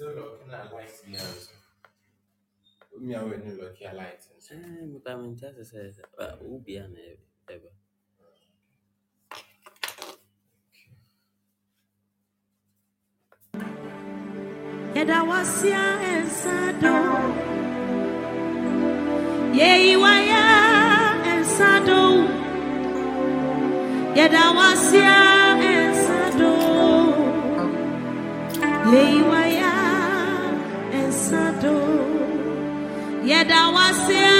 sɛ lɔke na light biara nso womia w'ani lɔke a light nso Eh, mepa mente ase sɛ wo bia na ɛ- ɛba Yɛda wasia ɛnsa do. Yeyi waya ɛnsa do. Yɛda wasia ɛnsa do. Yeyi waya ɛnsa Yɛda wasia ɛnsa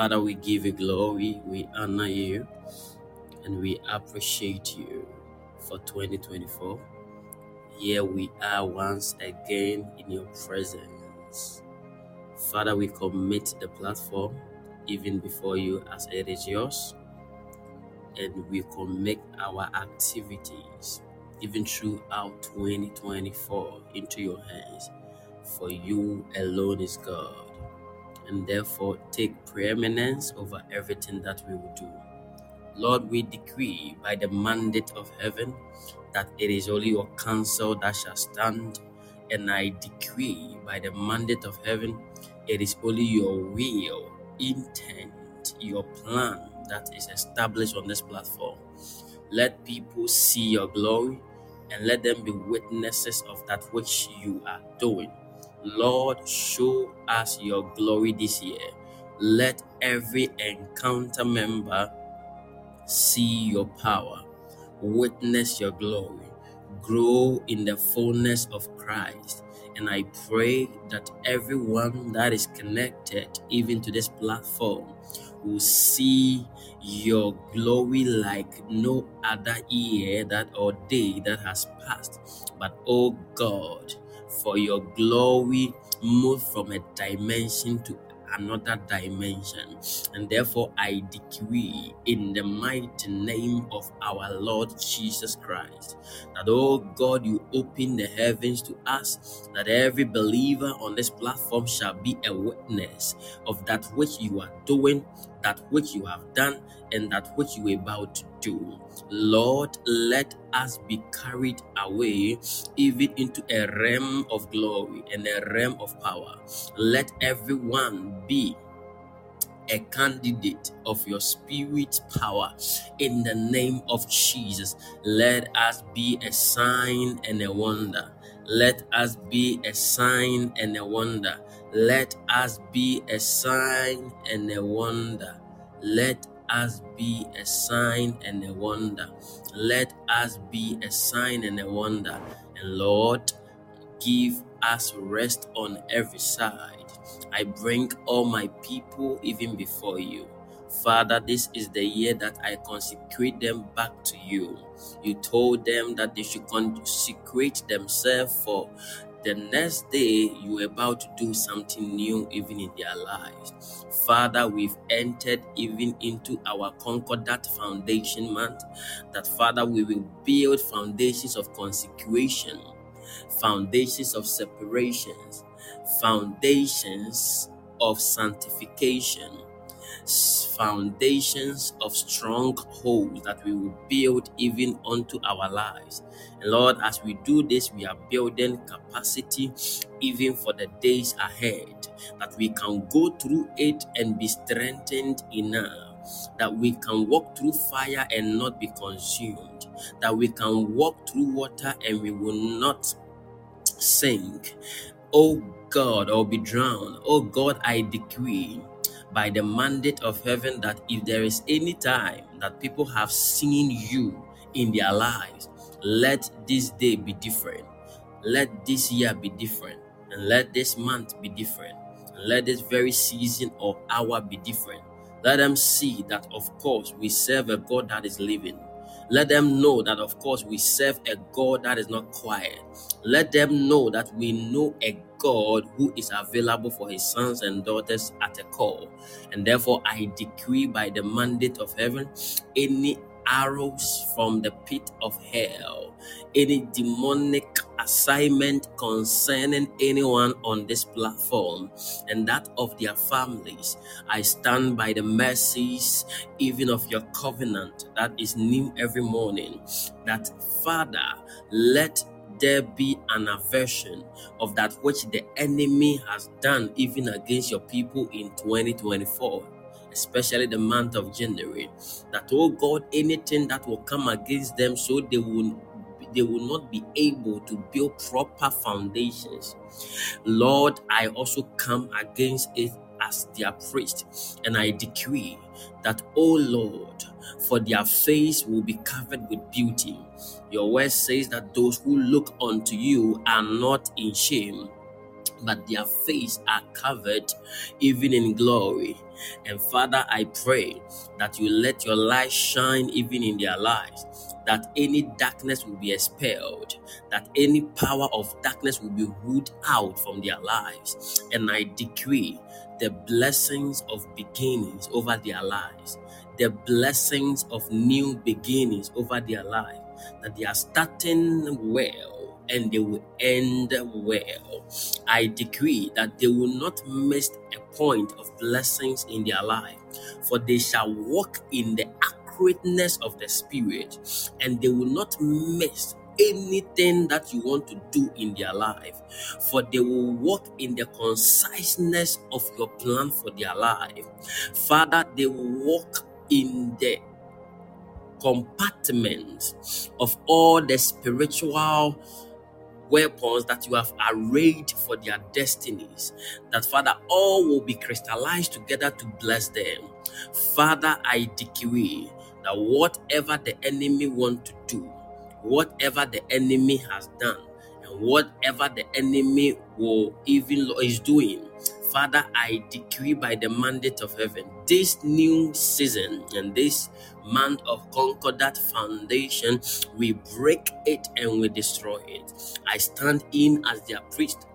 Father, we give you glory, we honor you, and we appreciate you for 2024. Here we are once again in your presence. Father, we commit the platform even before you as it is yours, and we commit our activities even throughout 2024 into your hands. For you alone is God, and therefore take preeminence over everything that we will do. Lord, we decree by the mandate of heaven that it is only your counsel that shall stand, and I decree by the mandate of heaven it is only your will, intent, your plan that is established on this platform. Let people see your glory and let them be witnesses of that which you are doing. Lord, show us your glory this year. Let every encounter member see your power, witness your glory, grow in the fullness of Christ. And I pray that everyone that is connected, even to this platform, will see your glory like no other year that or day that has passed. But oh God, for your glory move from a dimension to another dimension. And therefore, I decree in the mighty name of our Lord Jesus Christ that, oh God, you open the heavens to us, that every believer on this platform shall be a witness of that which you are doing, that which you have done, and that which you are about to do. Lord, let us be carried away even into a realm of glory and a realm of power. Let everyone be a candidate of your spirit's power in the name of Jesus. Let us be a sign and a wonder. Let us be a sign and a wonder. Let us be a sign and a wonder. Let us be a sign and a wonder. Let us be a sign and a wonder. And Lord, give us rest on every side. I bring all my people even before you. Father, this is the year that I consecrate them back to you. You told them that they should consecrate themselves for the next day you are about to do something new even in their lives. Father, we've entered even into our Concordat Foundation month. That Father, we will build foundations of consecration, foundations of separations, foundations of sanctification, foundations of strongholds that we will build even onto our lives. Lord, as we do this, we are building capacity even for the days ahead, that we can go through it and be strengthened enough. That we can walk through fire and not be consumed. That we can walk through water and we will not sink. O God, or be drowned. O God, I decree by the mandate of heaven that if there is any time that people have seen you in their lives, let this day be different. Let this year be different. And let this month be different. And let this very season or hour be different. Let them see that, of course, we serve a God that is living. Let them know that, of course, we serve a God that is not quiet. Let them know that we know a God who is available for his sons and daughters at a call. And therefore, I decree by the mandate of heaven any arrows from the pit of hell, any demonic assignment concerning anyone on this platform and that of their families. I stand by the mercies, even of your covenant that is new every morning. That Father, let there be an aversion of that which the enemy has done even against your people in 2024 especially the month of january that oh god anything that will come against them so they will they will not be able to build proper foundations lord i also come against it as their priest and i decree that oh lord for their face will be covered with beauty your word says that those who look unto you are not in shame, but their face are covered even in glory. And Father, I pray that you let your light shine even in their lives, that any darkness will be expelled, that any power of darkness will be rooted out from their lives. And I decree the blessings of beginnings over their lives, the blessings of new beginnings over their life that they are starting well and they will end well. I decree that they will not miss a point of blessings in their life, for they shall walk in the accurateness of the Spirit and they will not miss anything that you want to do in their life, for they will walk in the conciseness of your plan for their life. Father, they will walk in the compartments of all the spiritual weapons that you have arrayed for their destinies. That, Father, all will be crystallized together to bless them. Father, I decree that whatever the enemy want to do, whatever the enemy has done, and whatever the enemy will even is doing, Father, I decree by the mandate of heaven this new season and this month of Concordat Foundation, we break it and we destroy it. I stand in as their priest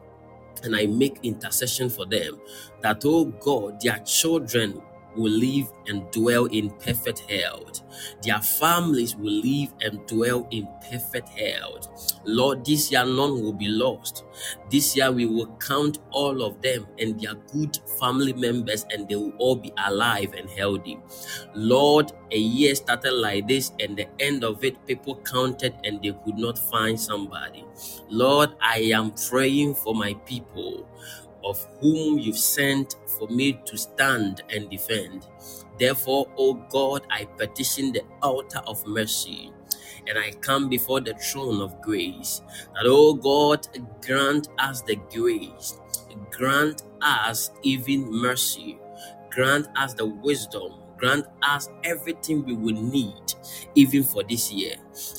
and I make intercession for them that, oh God, their children will live and dwell in perfect health. Their families will live and dwell in perfect health. Lord, this year none will be lost. This year we will count all of them and their good family members, and they will all be alive and healthy. Lord, a year started like this, and the end of it, people counted and they could not find somebody. Lord, I am praying for my people of whom you've sent for me to stand and defend. Therefore, O God, I petition the altar of mercy and I come before the throne of grace. That, O God, grant us the grace, grant us even mercy, grant us the wisdom, grant us everything we will need, even for this year.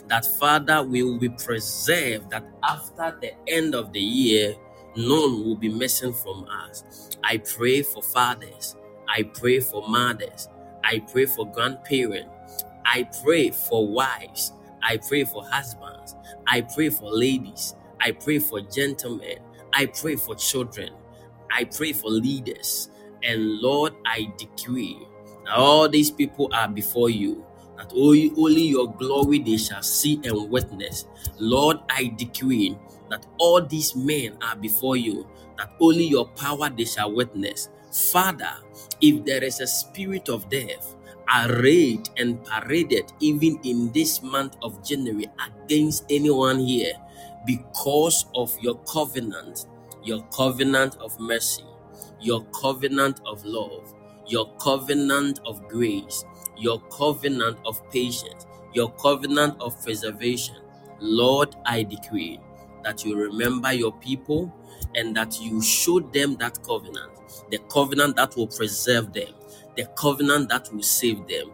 That, Father, we will be preserved, that after the end of the year, none will be missing from us. I pray for fathers. I pray for mothers. I pray for grandparents. I pray for wives. I pray for husbands. I pray for ladies. I pray for gentlemen. I pray for children. I pray for leaders. And Lord, I decree that all these people are before you, that only, your glory they shall see and witness. Lord, I decree that all these men are before you, that only your power they shall witness. Father, if there is a spirit of death arrayed and paraded even in this month of January against anyone here because of your covenant, your covenant of mercy, your covenant of love, your covenant of grace, your covenant of patience, your covenant of preservation. Lord, I decree that you remember your people and that you show them that covenant, the covenant that will preserve them, the covenant that will save them,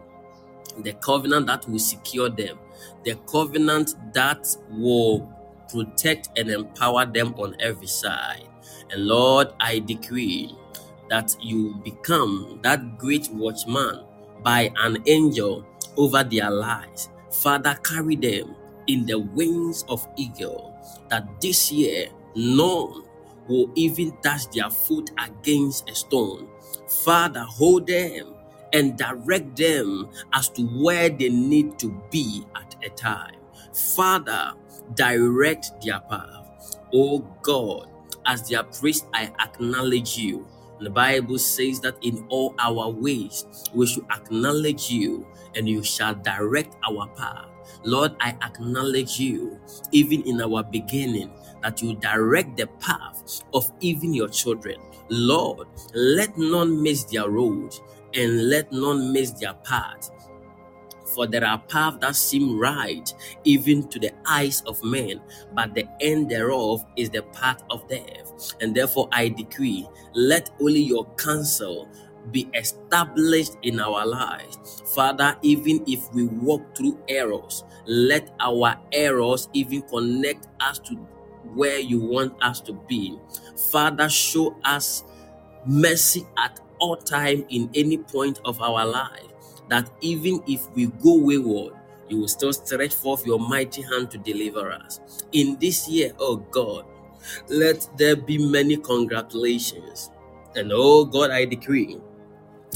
the covenant that will secure them, the covenant that will protect and empower them on every side. And Lord, I decree that you become that great watchman by an angel over their lives. Father, carry them in the wings of eagle, that this year none will even touch their foot against a stone. Father, hold them and direct them as to where they need to be at a time. Father, direct their path. Oh God, as their priest, I acknowledge you. The Bible says that in all our ways we should acknowledge you and you shall direct our path. Lord, I acknowledge you even in our beginning that you direct the path of even your children. Lord, let none miss their road and let none miss their path. For there are paths that seem right even to the eyes of men, but the end thereof is the path of death. And therefore I decree, let only your counsel be established in our lives. Father, even if we walk through errors, let our errors even connect us to where you want us to be. Father, show us mercy at all time in any point of our life that even if we go wayward you will still stretch forth your mighty hand to deliver us in this year oh god let there be many congratulations and oh god i decree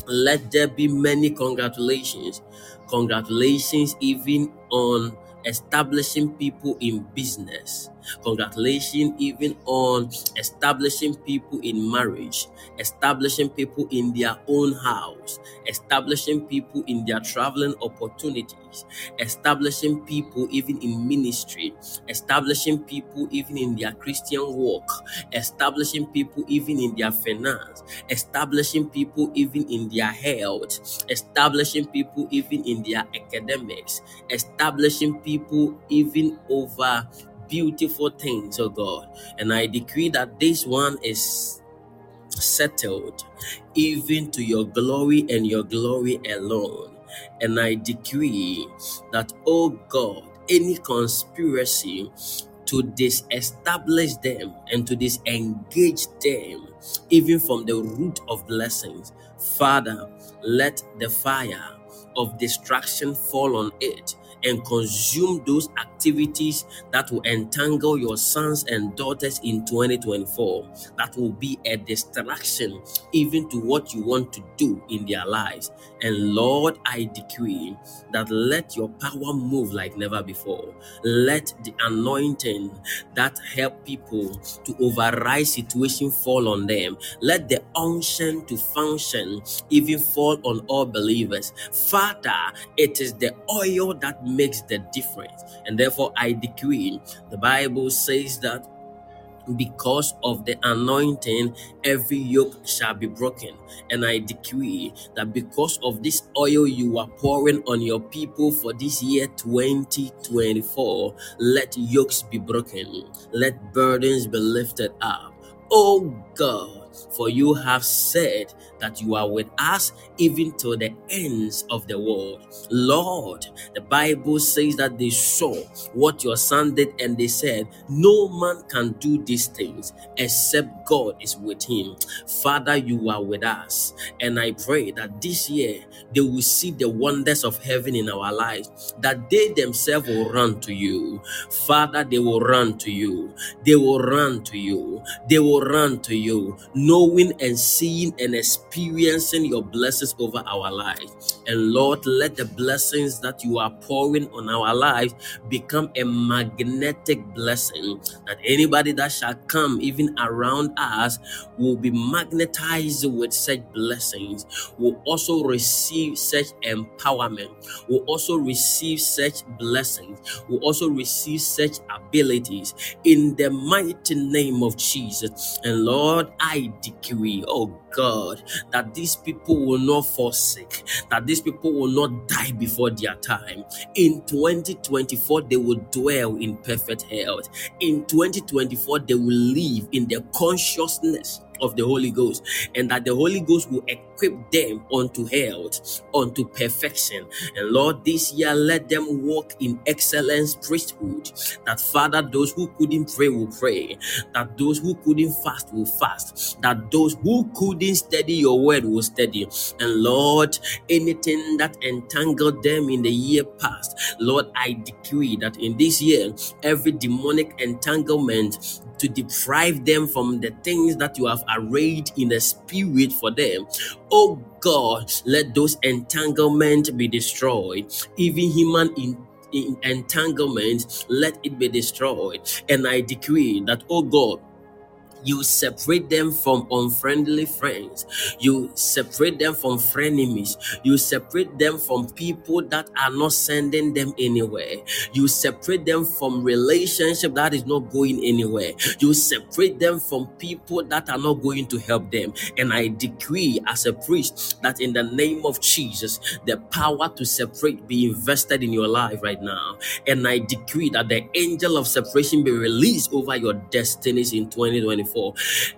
let there be many congratulations. Congratulations even on establishing people in business Congratulations, even on establishing people in marriage, establishing people in their own house, establishing people in their traveling opportunities, establishing people even in ministry, establishing people even in their Christian walk, establishing people even in their finance, establishing people even in their health, establishing people even in their academics, establishing people even over beautiful things, oh God. And I decree that this one is settled even to your glory and your glory alone. And I decree that, oh God, any conspiracy to disestablish them and to disengage them, even from the root of blessings, Father, let the fire of destruction fall on it and consume those activities that will entangle your sons and daughters in 2024. That will be a distraction even to what you want to do in their lives. And Lord, I decree that let your power move like never before. Let the anointing that help people to override situation fall on them. Let the unction to function even fall on all believers. Father, it is the oil that makes the difference. And therefore, I decree the Bible says that because of the anointing, every yoke shall be broken. And I decree that because of this oil you are pouring on your people for this year 2024, let yokes be broken, let burdens be lifted up. Oh God, for you have said that you are with us even to the ends of the world. Lord, the Bible says that they saw what your son did and they said, No man can do these things except God is with him. Father, you are with us. And I pray that this year they will see the wonders of heaven in our lives, that they themselves will run to you. Father, they will run to you. They will run to you. They will run to you knowing and seeing and experiencing your blessings over our lives. And Lord, let the blessings that you are pouring on our lives become a magnetic blessing that anybody that shall come even around us will be magnetized with such blessings, will also receive such empowerment, will also receive such blessings, will also receive such abilities in the mighty name of Jesus. And Lord, I decree, oh God, that these people will not forsake, that these people will not die before their time. In 2024, they will dwell in perfect health. In 2024, they will live in the consciousness of the Holy Ghost, and that the Holy Ghost will equip them unto health, unto perfection. And Lord, this year let them walk in excellence priesthood. That Father, those who couldn't pray will pray, that those who couldn't fast will fast, that those who couldn't study your word will study. And Lord, anything that entangled them in the year past, Lord, I decree that in this year, every demonic entanglement to deprive them from the things that you have arrayed in the spirit for them. Oh God, let those entanglements be destroyed. Even human in in let it be destroyed. And I decree that, oh God, you separate them from unfriendly friends. You separate them from frenemies. You separate them from people that are not sending them anywhere. You separate them from relationship that is not going anywhere. You separate them from people that are not going to help them. And I decree as a priest that in the name of Jesus, the power to separate be invested in your life right now. And I decree that the angel of separation be released over your destinies in 2024.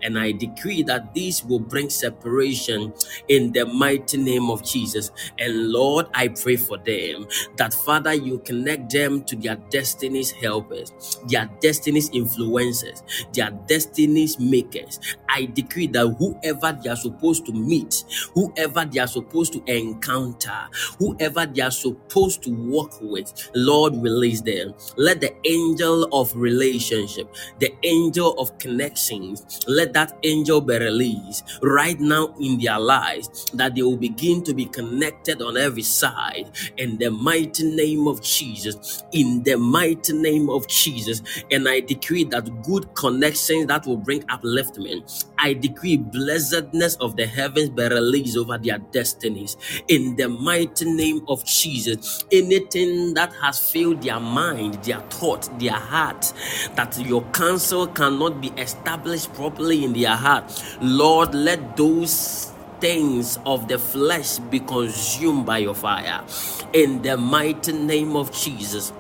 And I decree that this will bring separation in the mighty name of Jesus. And Lord, I pray for them that Father, you connect them to their destinies helpers, their destinies influencers, their destinies makers. I decree that whoever they are supposed to meet, whoever they are supposed to encounter, whoever they are supposed to work with, Lord, release them. Let the angel of relationship, the angel of connections, let that angel be released right now in their lives, that they will begin to be connected on every side in the mighty name of Jesus. In the mighty name of Jesus. And I decree that good connections that will bring upliftment. I decree blessedness of the heavens be released over their destinies. In the mighty name of Jesus. Anything that has filled their mind, their thought, their heart, that your counsel cannot be established properly in their heart. Lord, let those things of the flesh be consumed by your fire. In the mighty name of Jesus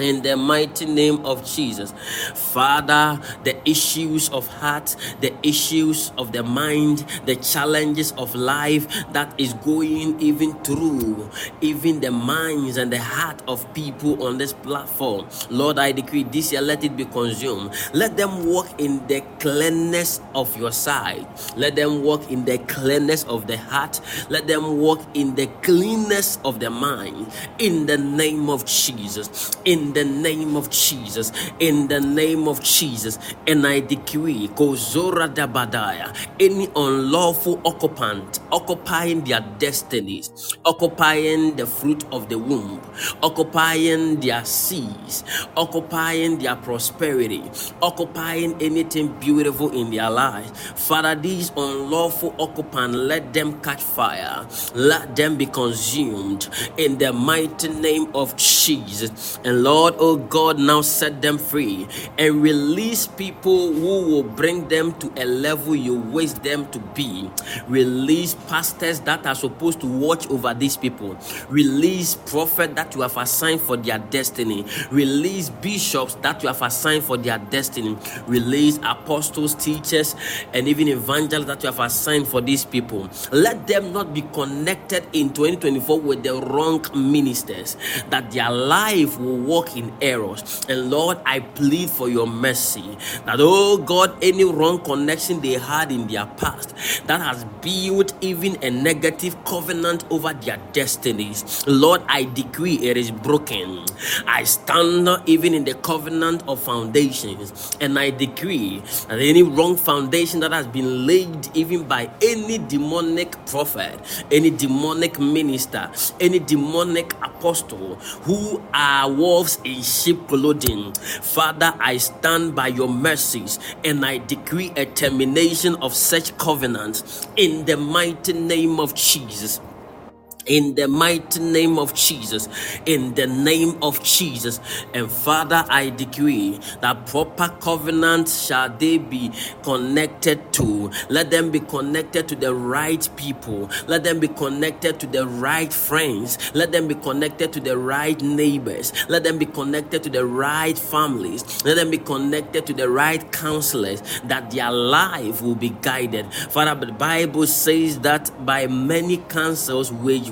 in the mighty name of Jesus. Father, the issues of heart, the issues of the mind, the challenges of life that is going even through even the minds and the heart of people on this platform. Lord, I decree this year let it be consumed. Let them walk in the cleanness of your side. Let them walk in the cleanness of the heart. Let them walk in the cleanness of the mind. In the name of Jesus. In the name of Jesus. In the name of Jesus. And I decree, Kozora Dabadaya, any unlawful occupant occupying their destinies, occupying the fruit of the womb, occupying their seas, occupying their prosperity, occupying anything beautiful in their lives. Father, these unlawful occupants, let them catch fire, let them be consumed in the mighty name of Jesus. And Lord, oh God, now set them free and release people who will bring them to a level you wish them to be. Release pastors that are supposed to watch over these people. Release prophets that you have assigned for their destiny. Release bishops that you have assigned for their destiny. Release apostles, teachers, and even evangelists that you have assigned for these people. Let them not be connected in 2024 with the wrong ministers, that their life will walk walk in errors. And Lord, I plead for your mercy that, oh God, any wrong connection they had in their past that has built even a negative covenant over their destinies, Lord, I decree it is broken. I stand even in the covenant of foundations and I decree that any wrong foundation that has been laid even by any demonic prophet, any demonic minister, any demonic apostle who are wolves in sheep clothing. Father, I stand by your mercies and I decree a termination of such covenants in the mighty name of Jesus in the mighty name of Jesus, in the name of Jesus. And Father, I decree that proper covenants shall they be connected to. Let them be connected to the right people. Let them be connected to the right friends. Let them be connected to the right neighbors. Let them be connected to the right families. Let them be connected to the right counselors that their life will be guided. Father, the Bible says that by many counsels wage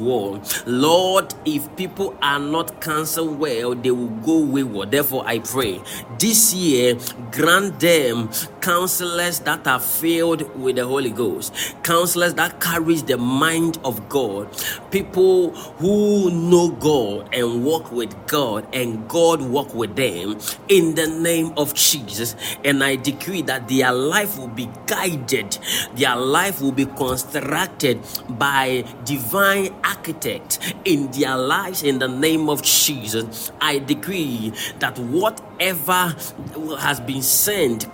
Lord, if people are not counseled well, they will go wayward. Therefore, I pray this year, grant them counselors that are filled with the Holy Ghost, counselors that carries the mind of God, people who know God and walk with God, and God walk with them in the name of Jesus. And I decree that their life will be guided, their life will be constructed by divine architect in their lives in the name of Jesus. I decree that whatever has been sent,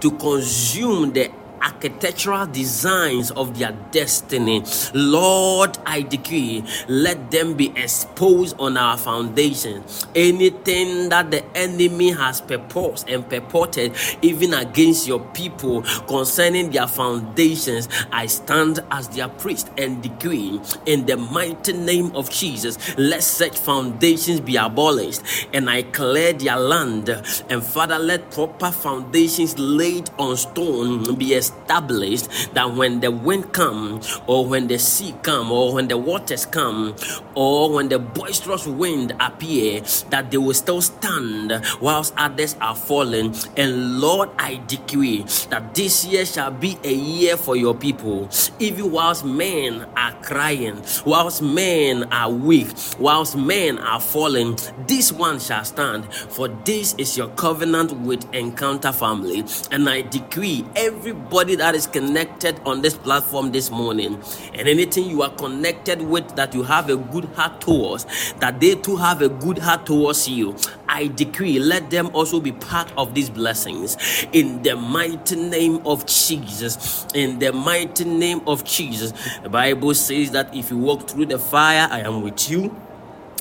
to consume the architectural designs of their destiny. Lord, I decree, let them be exposed on our foundation. Anything that the enemy has purposed and purported, even against your people concerning their foundations, I stand as their priest and decree in the mighty name of Jesus, let such foundations be abolished and I clear their land. And Father, let proper foundations laid on stone be established established that when the wind come or when the sea come or when the waters come or when the boisterous wind appear that they will still stand whilst others are falling. And lord i decree that this year shall be a year for your people. Even whilst men are crying whilst men are weak whilst men are falling this one shall stand. For this is your covenant with encounter family. And i decree everybody that is connected on this platform this morning and anything you are connected with that you have a good heart towards, that they too have a good heart towards you. I decree, let them also be part of these blessings in the mighty name of Jesus. In the mighty name of Jesus. The Bible says that if you walk through the fire, I am with you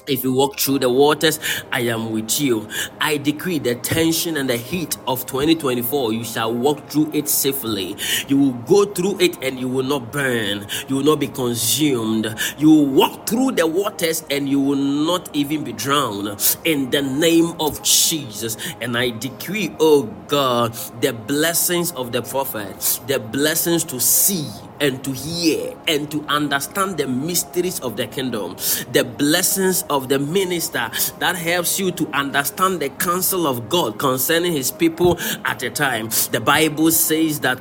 if you walk through the waters, I am with you. I decree the tension and the heat of 2024, you shall walk through it safely. You will go through it and you will not burn. You will not be consumed. You will walk through the waters and you will not even be drowned. In the name of Jesus. And I decree, oh God, the blessings of the prophet, the blessings to see and to hear and to understand the mysteries of the kingdom, the blessings of the minister that helps you to understand the counsel of God concerning his people at a time. The Bible says that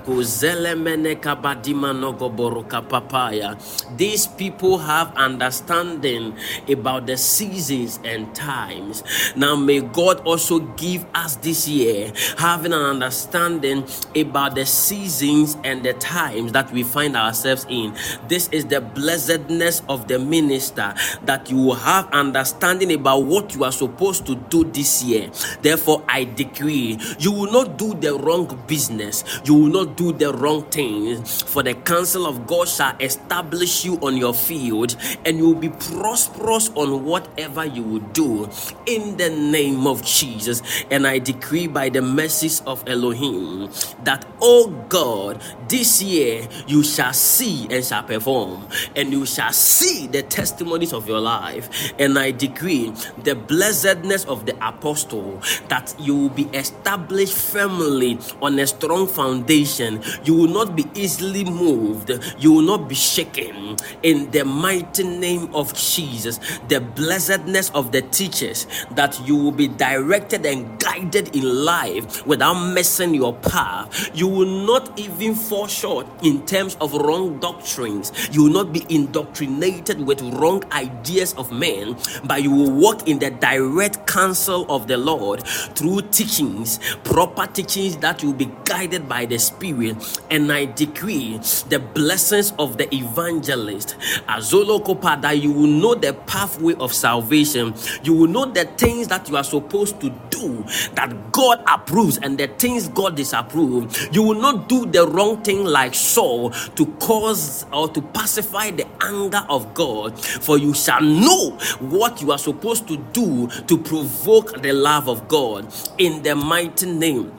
these people have understanding about the seasons and times. Now, may God also give us this year having an understanding about the seasons and the times that we find ourselves in. This is the blessedness of the minister that you will have understanding about what you are supposed to do this year. Therefore, I decree you will not do the wrong business, you will not do the wrong things, for the counsel of God shall establish you on your field and you will be prosperous on whatever you will do in the name of Jesus. And I decree by the mercies of Elohim that, oh God, this year you shall shall see and shall perform, and you shall see the testimonies of your life. And I decree the blessedness of the apostle that you will be established firmly on a strong foundation. You will not be easily moved, you will not be shaken. In the mighty name of Jesus, the blessedness of the teachers that you will be directed and guided in life without messing your path. You will not even fall short in terms of wrong doctrines. You will not be indoctrinated with wrong ideas of men, but you will walk in the direct counsel of the Lord through teachings, proper teachings that you will be guided by the Spirit. And I decree the blessings of the evangelist, Azolo Kopa, that you will know the pathway of salvation. You will know the things that you are supposed to do that God approves and the things God disapproves. You will not do the wrong thing like Saul to cause or to pacify the anger of God, for you shall know what you are supposed to do to provoke the love of God in the mighty name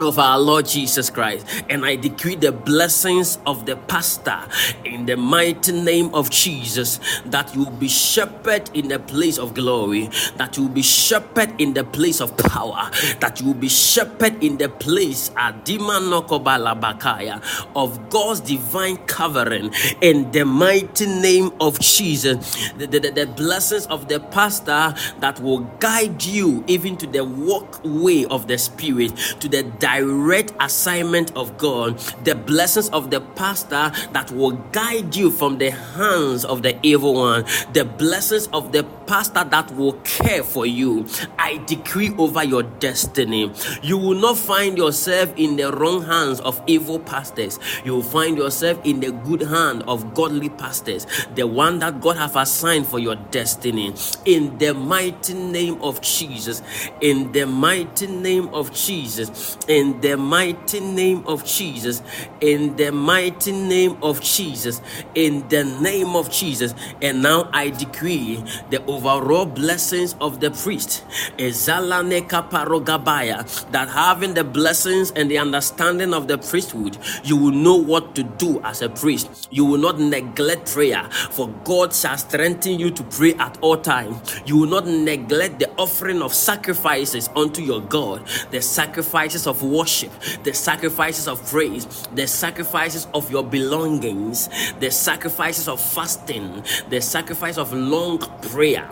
of our Lord Jesus Christ. And I decree the blessings of the pastor in the mighty name of Jesus that you will be shepherd in the place of glory, that you will be shepherd in the place of power, that you will be shepherd in the place of God's divine covering in the mighty name of Jesus. The, the, the blessings of the pastor that will guide you even to the walkway of the spirit, to the direct assignment of God, the blessings of the pastor that will guide you from the hands of the evil one, the blessings of the pastor that will care for you. I decree over your destiny. You will not find yourself in the wrong hands of evil pastors. You will find yourself in the good hand of godly pastors, the one that God have assigned for your destiny. In the mighty name of Jesus. In the mighty name of Jesus. In in the mighty name of Jesus, in the mighty name of Jesus, in the name of Jesus. And now I decree the overall blessings of the priest, that having the blessings and the understanding of the priesthood, you will know what to do as a priest. You will not neglect prayer, for God shall strengthen you to pray at all times. You will not neglect the offering of sacrifices unto your God, the sacrifices of worship, the sacrifices of praise, the sacrifices of your belongings, the sacrifices of fasting, the sacrifice of long prayer.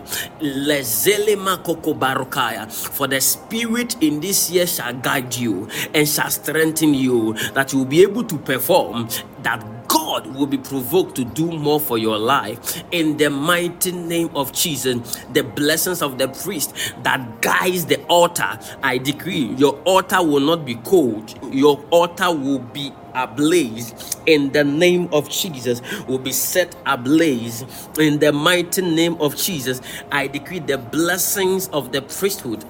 For the Spirit in this year shall guide you and shall strengthen you, that you will be able to perform that God will be provoked to do more for your life in the mighty name of Jesus. The blessings of the priest that guides the altar, I decree your altar will not be cold, your altar will be ablaze in the name of Jesus. Will be set ablaze in the mighty name of Jesus. I decree the blessings of the priesthood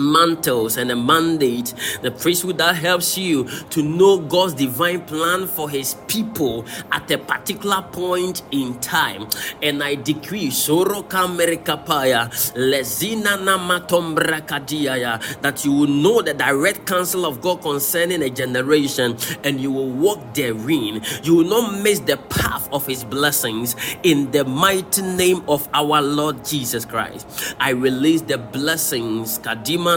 mantles and a mandate, the priesthood that helps you to know God's divine plan for his people at a particular point in time. And I decree Soroka Merikapaya Lezina Namatombrakadiaya that you will know the direct counsel of God concerning a generation and you will walk therein. You will not miss the path of his blessings in the mighty name of our Lord Jesus Christ. I release the blessings Kadima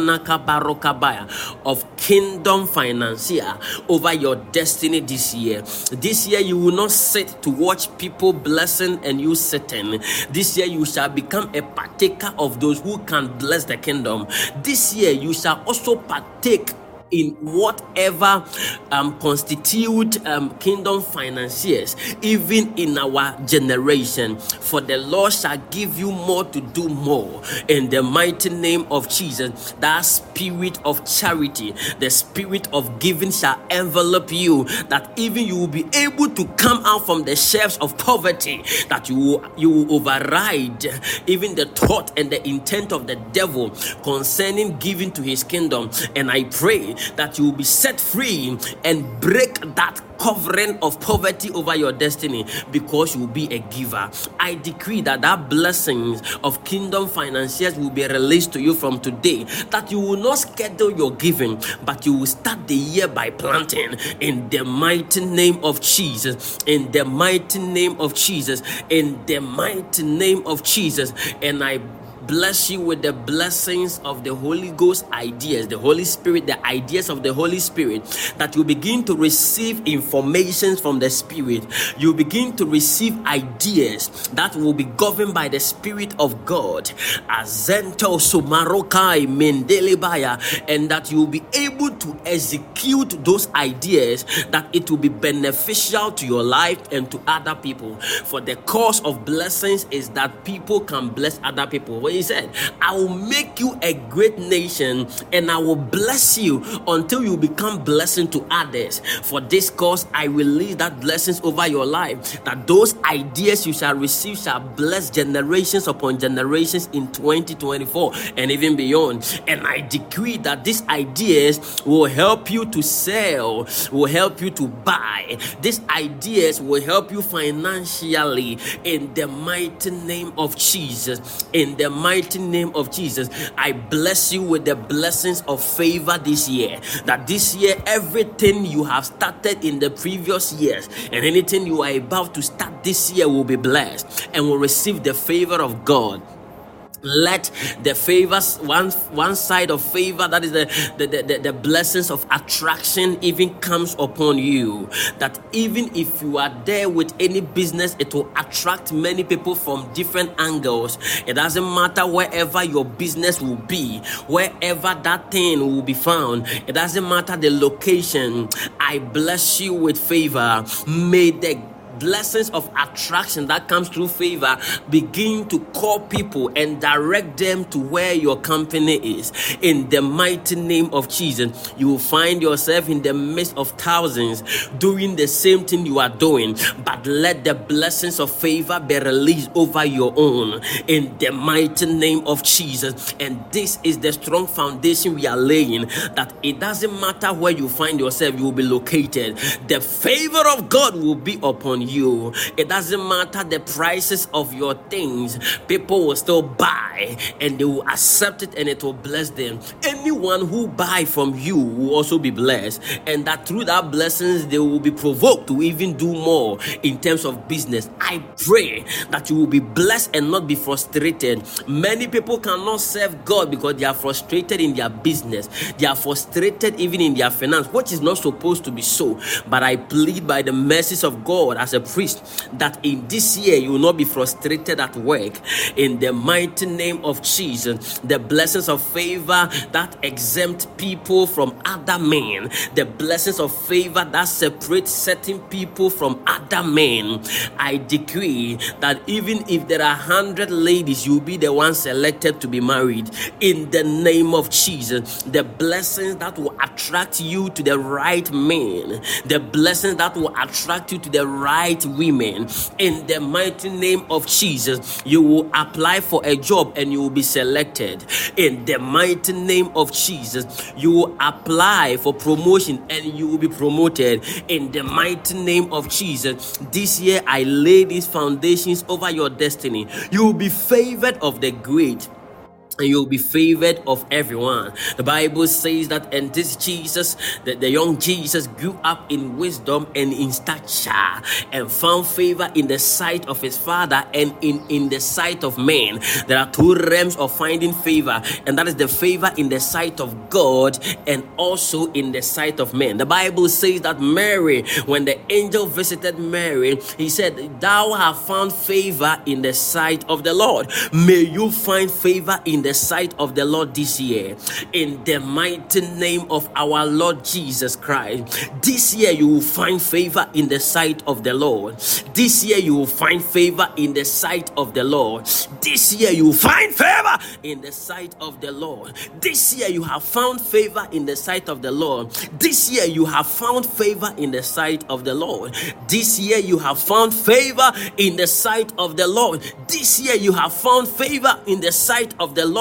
of kingdom financier over your destiny this year. This year, you will not sit to watch people blessing and you sitting. This year, you shall become a partaker of those who can bless the kingdom. This year, you shall also partake in whatever um, constitute um, kingdom financiers, even in our generation. For the Lord shall give you more to do more in the mighty name of Jesus. That spirit of charity, the spirit of giving shall envelop you, that even you will be able to come out from the shelves of poverty, that you will, you will override even the thought and the intent of the devil concerning giving to his kingdom. And I pray that you will be set free and break that covering of poverty over your destiny because you will be a giver. I decree that that blessings of kingdom financiers will be released to you from today. That you will not schedule your giving, but you will start the year by planting in the mighty name of Jesus. In the mighty name of Jesus. In the mighty name of Jesus. And I bless you with the blessings of the Holy Ghost ideas, the Holy Spirit, the ideas of the Holy Spirit, that you begin to receive information from the Spirit. You begin to receive ideas that will be governed by the Spirit of God. Azento Sumarokai Mendelebaya, and that you will be able to execute those ideas that it will be beneficial to your life and to other people. For the cause of blessings is that people can bless other people he said, I will make you a great nation and I will bless you until you become blessing to others. For this cause, I release that blessings over your life, that those ideas you shall receive shall bless generations upon generations in 2024 and even beyond. And I decree that these ideas will help you to sell, will help you to buy. These ideas will help you financially in the mighty name of Jesus. In the mighty name of Jesus, I bless you with the blessings of favor this year. That this year, everything you have started in the previous years and anything you are about to start this year will be blessed and will receive the favor of God let the favors one one side of favor that is the the, the, the blessings of attraction even comes upon you. That even if you are there with any business it will attract many people from different angles. It doesn't matter wherever your business will be wherever that thing will be found. It doesn't matter the location. I bless you with favor. May the blessings of attraction that comes through favor begin to call people and direct them to where your company is. In the mighty name of Jesus, you will find yourself in the midst of thousands doing the same thing you are doing, but let the blessings of favor be released over your own in the mighty name of Jesus. And this is the strong foundation we are laying that it doesn't matter where you find yourself, you will be located. The favor of God will be upon you. It doesn't matter the prices of your things, people will still buy and they will accept it and it will bless them. Anyone who buy from you will also be blessed, and that through that blessings they will be provoked to even do more in terms of business. I pray that you will be blessed and not be frustrated. Many people cannot serve God because they are frustrated in their business, they are frustrated even in their finance, which is not supposed to be so. But I plead by the mercies of God as a priest that in this year you will not be frustrated at work. In the mighty name of Jesus, the blessings of favor that exempt people from other men, the blessings of favor that separate certain people from other men. I decree that even if there are hundred ladies, you'll be the one selected to be married. In the name of Jesus, the blessings that will attract you to the right men, the blessings that will attract you to the right women. In the mighty name of Jesus, you will apply for a job and you will be selected. In the mighty name of Jesus, you will apply for promotion and you will be promoted. In the mighty name of Jesus, this year I lay these foundations over your destiny. You will be favored of the great and you'll be favored of everyone. The Bible says that, and this Jesus, that the young Jesus grew up in wisdom and in stature and found favor in the sight of his father and in, in the sight of men. There are two realms of finding favor, and that is the favor in the sight of God and also in the sight of men. The Bible says that Mary, when the angel visited Mary, he said, Thou have found favor in the sight of the Lord. May you find favor in the sight of the Lord this year. In the mighty name of our Lord Jesus Christ. This year you will find favor in the sight of the Lord. This year you will find favor in the sight of the Lord. This year you will find favor in the sight of the Lord. This year you have found favor in the sight of the Lord. This year you have found favor in the sight of the Lord. This year you have found favor in the sight of the Lord. This year you have found favor in the sight of the.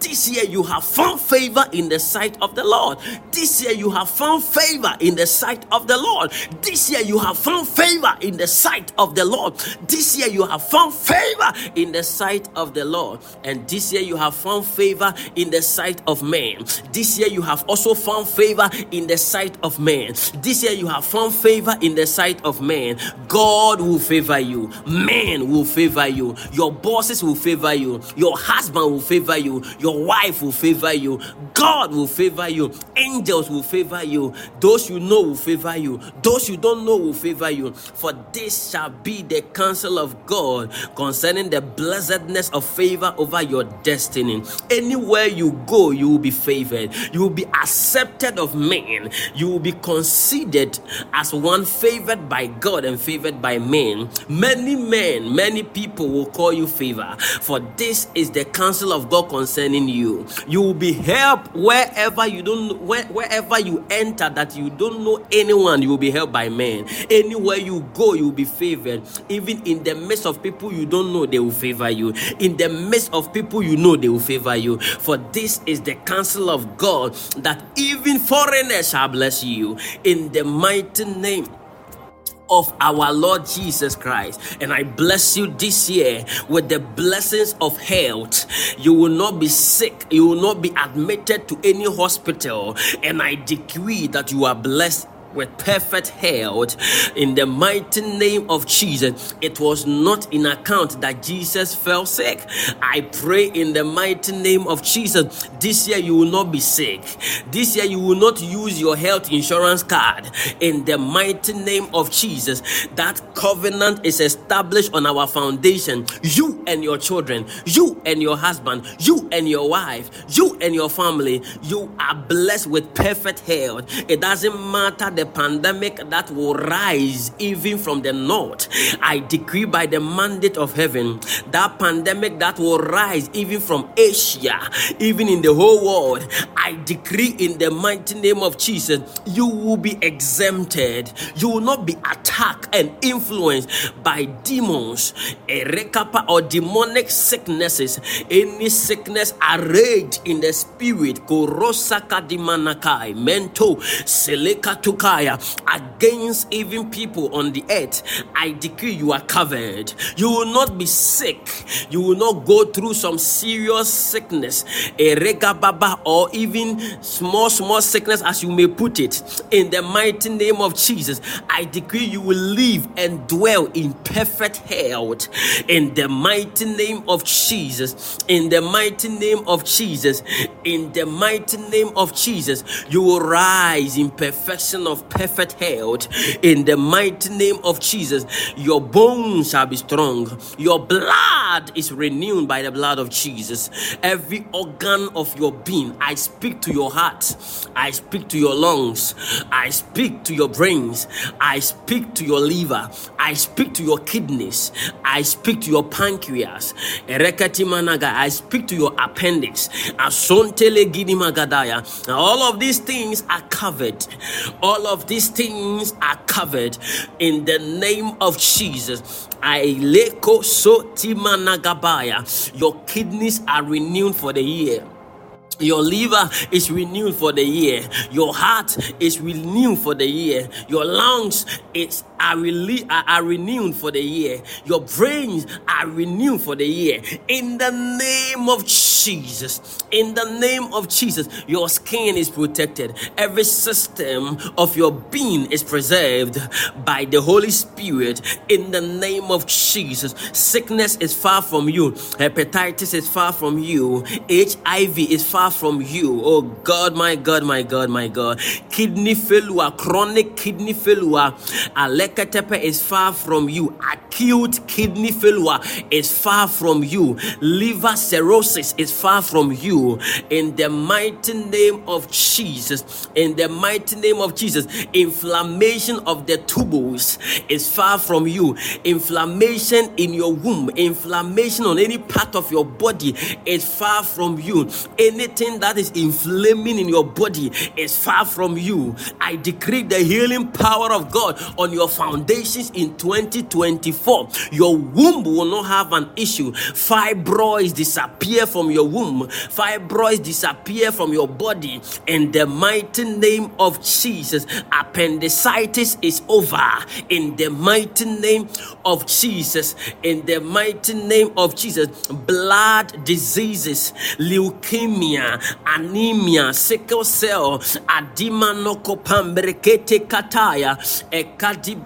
This year you have found favor in the sight of the Lord. This year you have found favor in the sight of the Lord. This year you have found favor in the sight of the Lord. This year you have found favor in the sight of the Lord. And this year you have found favor in the sight of man. This year you have also found favor in the sight of man. This year you have found favor in the sight of man. God will favor you. Men will favor you. Your bosses will favor you. Your husband will favor you. Your wife will favor you. God will favor you. Angels will favor you. Those you know will favor you. Those you don't know will favor you. For this shall be the counsel of God concerning the blessedness of favor over your destiny. Anywhere you go, you will be favored. You will be accepted of men. You will be considered as one favored by God and favored by men. Many men, many people will call you favor. For this is the counsel of God concerning you. You will be helped wherever you don't where, wherever you enter that you don't know anyone, you will be helped by men. Anywhere you go, you will be favored. Even in the midst of people you don't know, they will favor you. In the midst of people you know, they will favor you. For this is the counsel of God that even foreigners shall bless you in the mighty name of our Lord Jesus Christ. And I bless you this year with the blessings of health. You will not be sick, you will not be admitted to any hospital. And I decree that you are blessed with perfect health in the mighty name of Jesus. It was not in account that Jesus fell sick. I pray in the mighty name of Jesus. This year you will not be sick. This year you will not use your health insurance card. In the mighty name of Jesus, that covenant is established on our foundation. You and your children, you and your husband, you and your wife, you and your family, you are blessed with perfect health. It doesn't matter the the pandemic that will rise even from the north. I decree by the mandate of heaven that pandemic that will rise even from Asia, even in the whole world. I decree in the mighty name of Jesus, you will be exempted. You will not be attacked and influenced by demons, a erekapa or demonic sicknesses. Any sickness arrayed in the spirit, korosaka dimanakai, mento, selekatuka against even people on the earth, I decree you are covered. You will not be sick. You will not go through some serious sickness, a regababa, or even small, small sickness, as you may put it. In the mighty name of Jesus, I decree you will live and dwell in perfect health. In the mighty name of Jesus, in the mighty name of Jesus, in the mighty name of Jesus, you will rise in perfection of perfect health in the mighty name of Jesus. Your bones shall be strong, your blood is renewed by the blood of Jesus. Every organ of your being, I speak to your heart, I speak to your lungs, I speak to your brains, I speak to your liver, I speak to your kidneys, I speak to your pancreas, I speak to your appendix, all of these things are covered. All of these things are covered in the name of Jesus. Sotimanagabaya. Your kidneys are renewed for the year. Your liver is renewed for the year. Your heart is renewed for the year. Your lungs is are, rele- are, renewed for the year. Your brains are renewed for the year. In the name of Jesus. In the name of Jesus, your skin is protected. Every system of your being is preserved by the Holy Spirit. In the name of Jesus, sickness is far from you. Hepatitis is far from you. HIV is far from you. Oh God, my God, my God, my God. Kidney failure, chronic kidney failure, Alekatepe is far from you. Acute kidney failure is far from you. Liver cirrhosis is far from you. In the mighty name of Jesus, in the mighty name of Jesus, inflammation of the tubules is far from you. Inflammation in your womb, inflammation on any part of your body is far from you. Anything that is inflaming in your body is far from you. I decree the healing power of God on your foundations in 2024 2024, your womb will not have an issue. Fibroids disappear from your womb, fibroids disappear from your body in the mighty name of Jesus. Appendicitis is over in the mighty name of Jesus. In the mighty name of Jesus, blood diseases, leukemia, anemia, sickle cell, adima noko pambrekete kataya, shekedimana.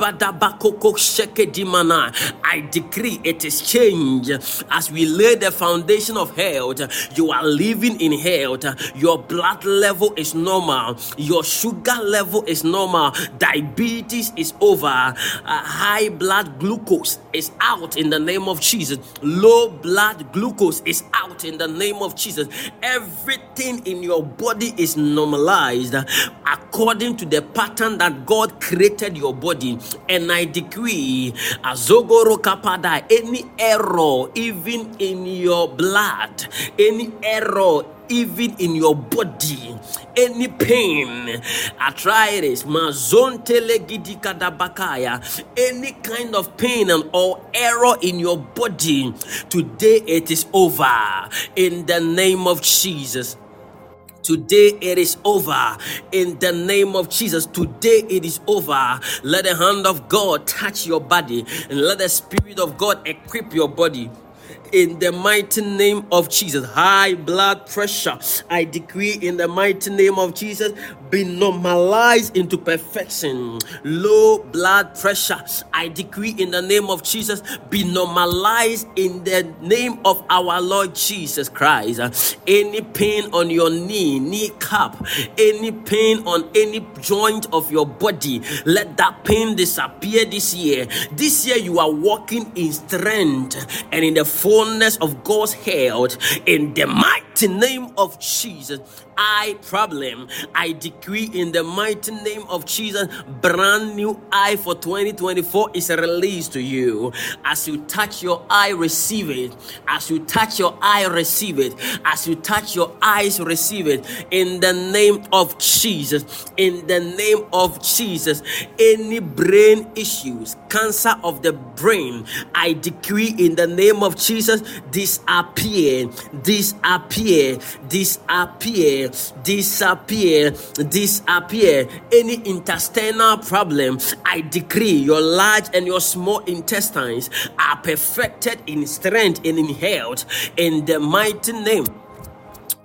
I decree it is changed as we lay the foundation of health. You are living in health. Your blood level is normal. Your sugar level is normal. Diabetes is over. Uh, high blood glucose is out in the name of Jesus. Low blood glucose is out in the name of Jesus. Everything in your body is normalized according to the pattern that God created your body. And I decree, Azogoro Kapada, any error, even in your blood, any error even in your body, any pain, arthritis, mazontele any kind of pain and or error in your body, today it is over in the name of Jesus. Today it is over in the name of Jesus. Today it is over. Let the hand of God touch your body and let the Spirit of God equip your body in the mighty name of Jesus. High blood pressure, I decree in the mighty name of Jesus, be normalized into perfection. Low blood pressure, I decree in the name of Jesus, be normalized in the name of our Lord Jesus Christ. Any pain on your knee, knee cap, any pain on any joint of your body, let that pain disappear this year. This year, you are walking in strength and in the fullness of God's health in the mighty name of Jesus. Eye problem, I decree in the mighty name of Jesus, brand new eye for 2024 is released to you. As you touch your eye, receive it. As you touch your eye, receive it. As you touch your eyes, receive it. In the name of Jesus. In the name of Jesus. Any brain issues, cancer of the brain, I decree in the name of Jesus, disappear, disappear, disappear, disappear, disappear. Any intestinal problem, I decree your large and your small intestines are perfected in strength and in health in the mighty name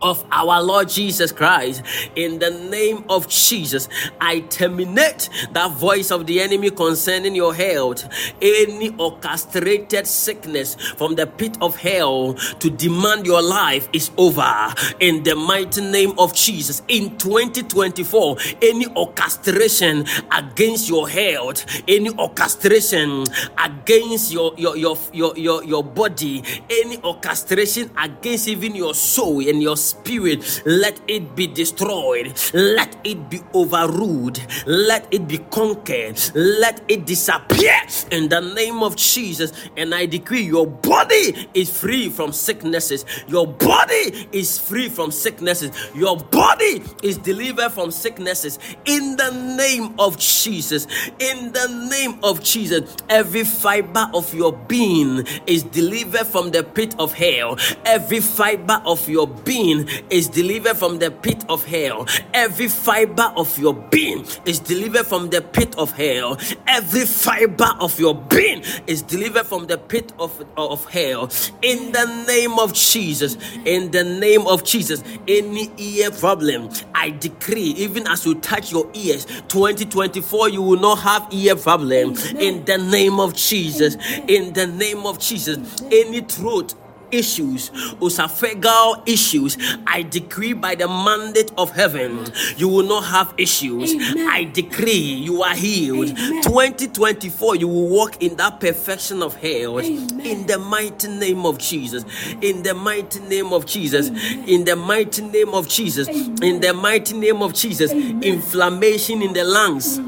of our Lord Jesus Christ. In the name of Jesus, I terminate that voice of the enemy concerning your health. Any orchestrated sickness from the pit of hell to demand your life is over. In the mighty name of Jesus, in 2024, any orchestration against your health, any orchestration against your your your your your, your body, any orchestration against even your soul and your spirit, let it be destroyed, let it be overruled, let it be conquered, let it disappear in the name of Jesus. And I decree your body is free from sicknesses, your body is free from sicknesses, your body is delivered from sicknesses in the name of Jesus. In the name of Jesus, every fiber of your being is delivered from the pit of hell, every fiber of your being is delivered from the pit of hell. Every fiber of your being is delivered from the pit of hell. Every fiber of your being is delivered from the pit of, of hell. In the name of Jesus, in the name of Jesus, any ear problem, I decree, even as you touch your ears, 2024, you will not have ear problem. In the name of Jesus, in the name of Jesus, any throat issues, esophageal issues, I decree by the mandate of heaven, you will not have issues. Amen. I decree you are healed. Amen. 2024, you will walk in that perfection of health Amen. in the mighty name of Jesus. In the mighty name of Jesus. In the mighty name of Jesus. In the mighty name of Jesus. Inflammation in the lungs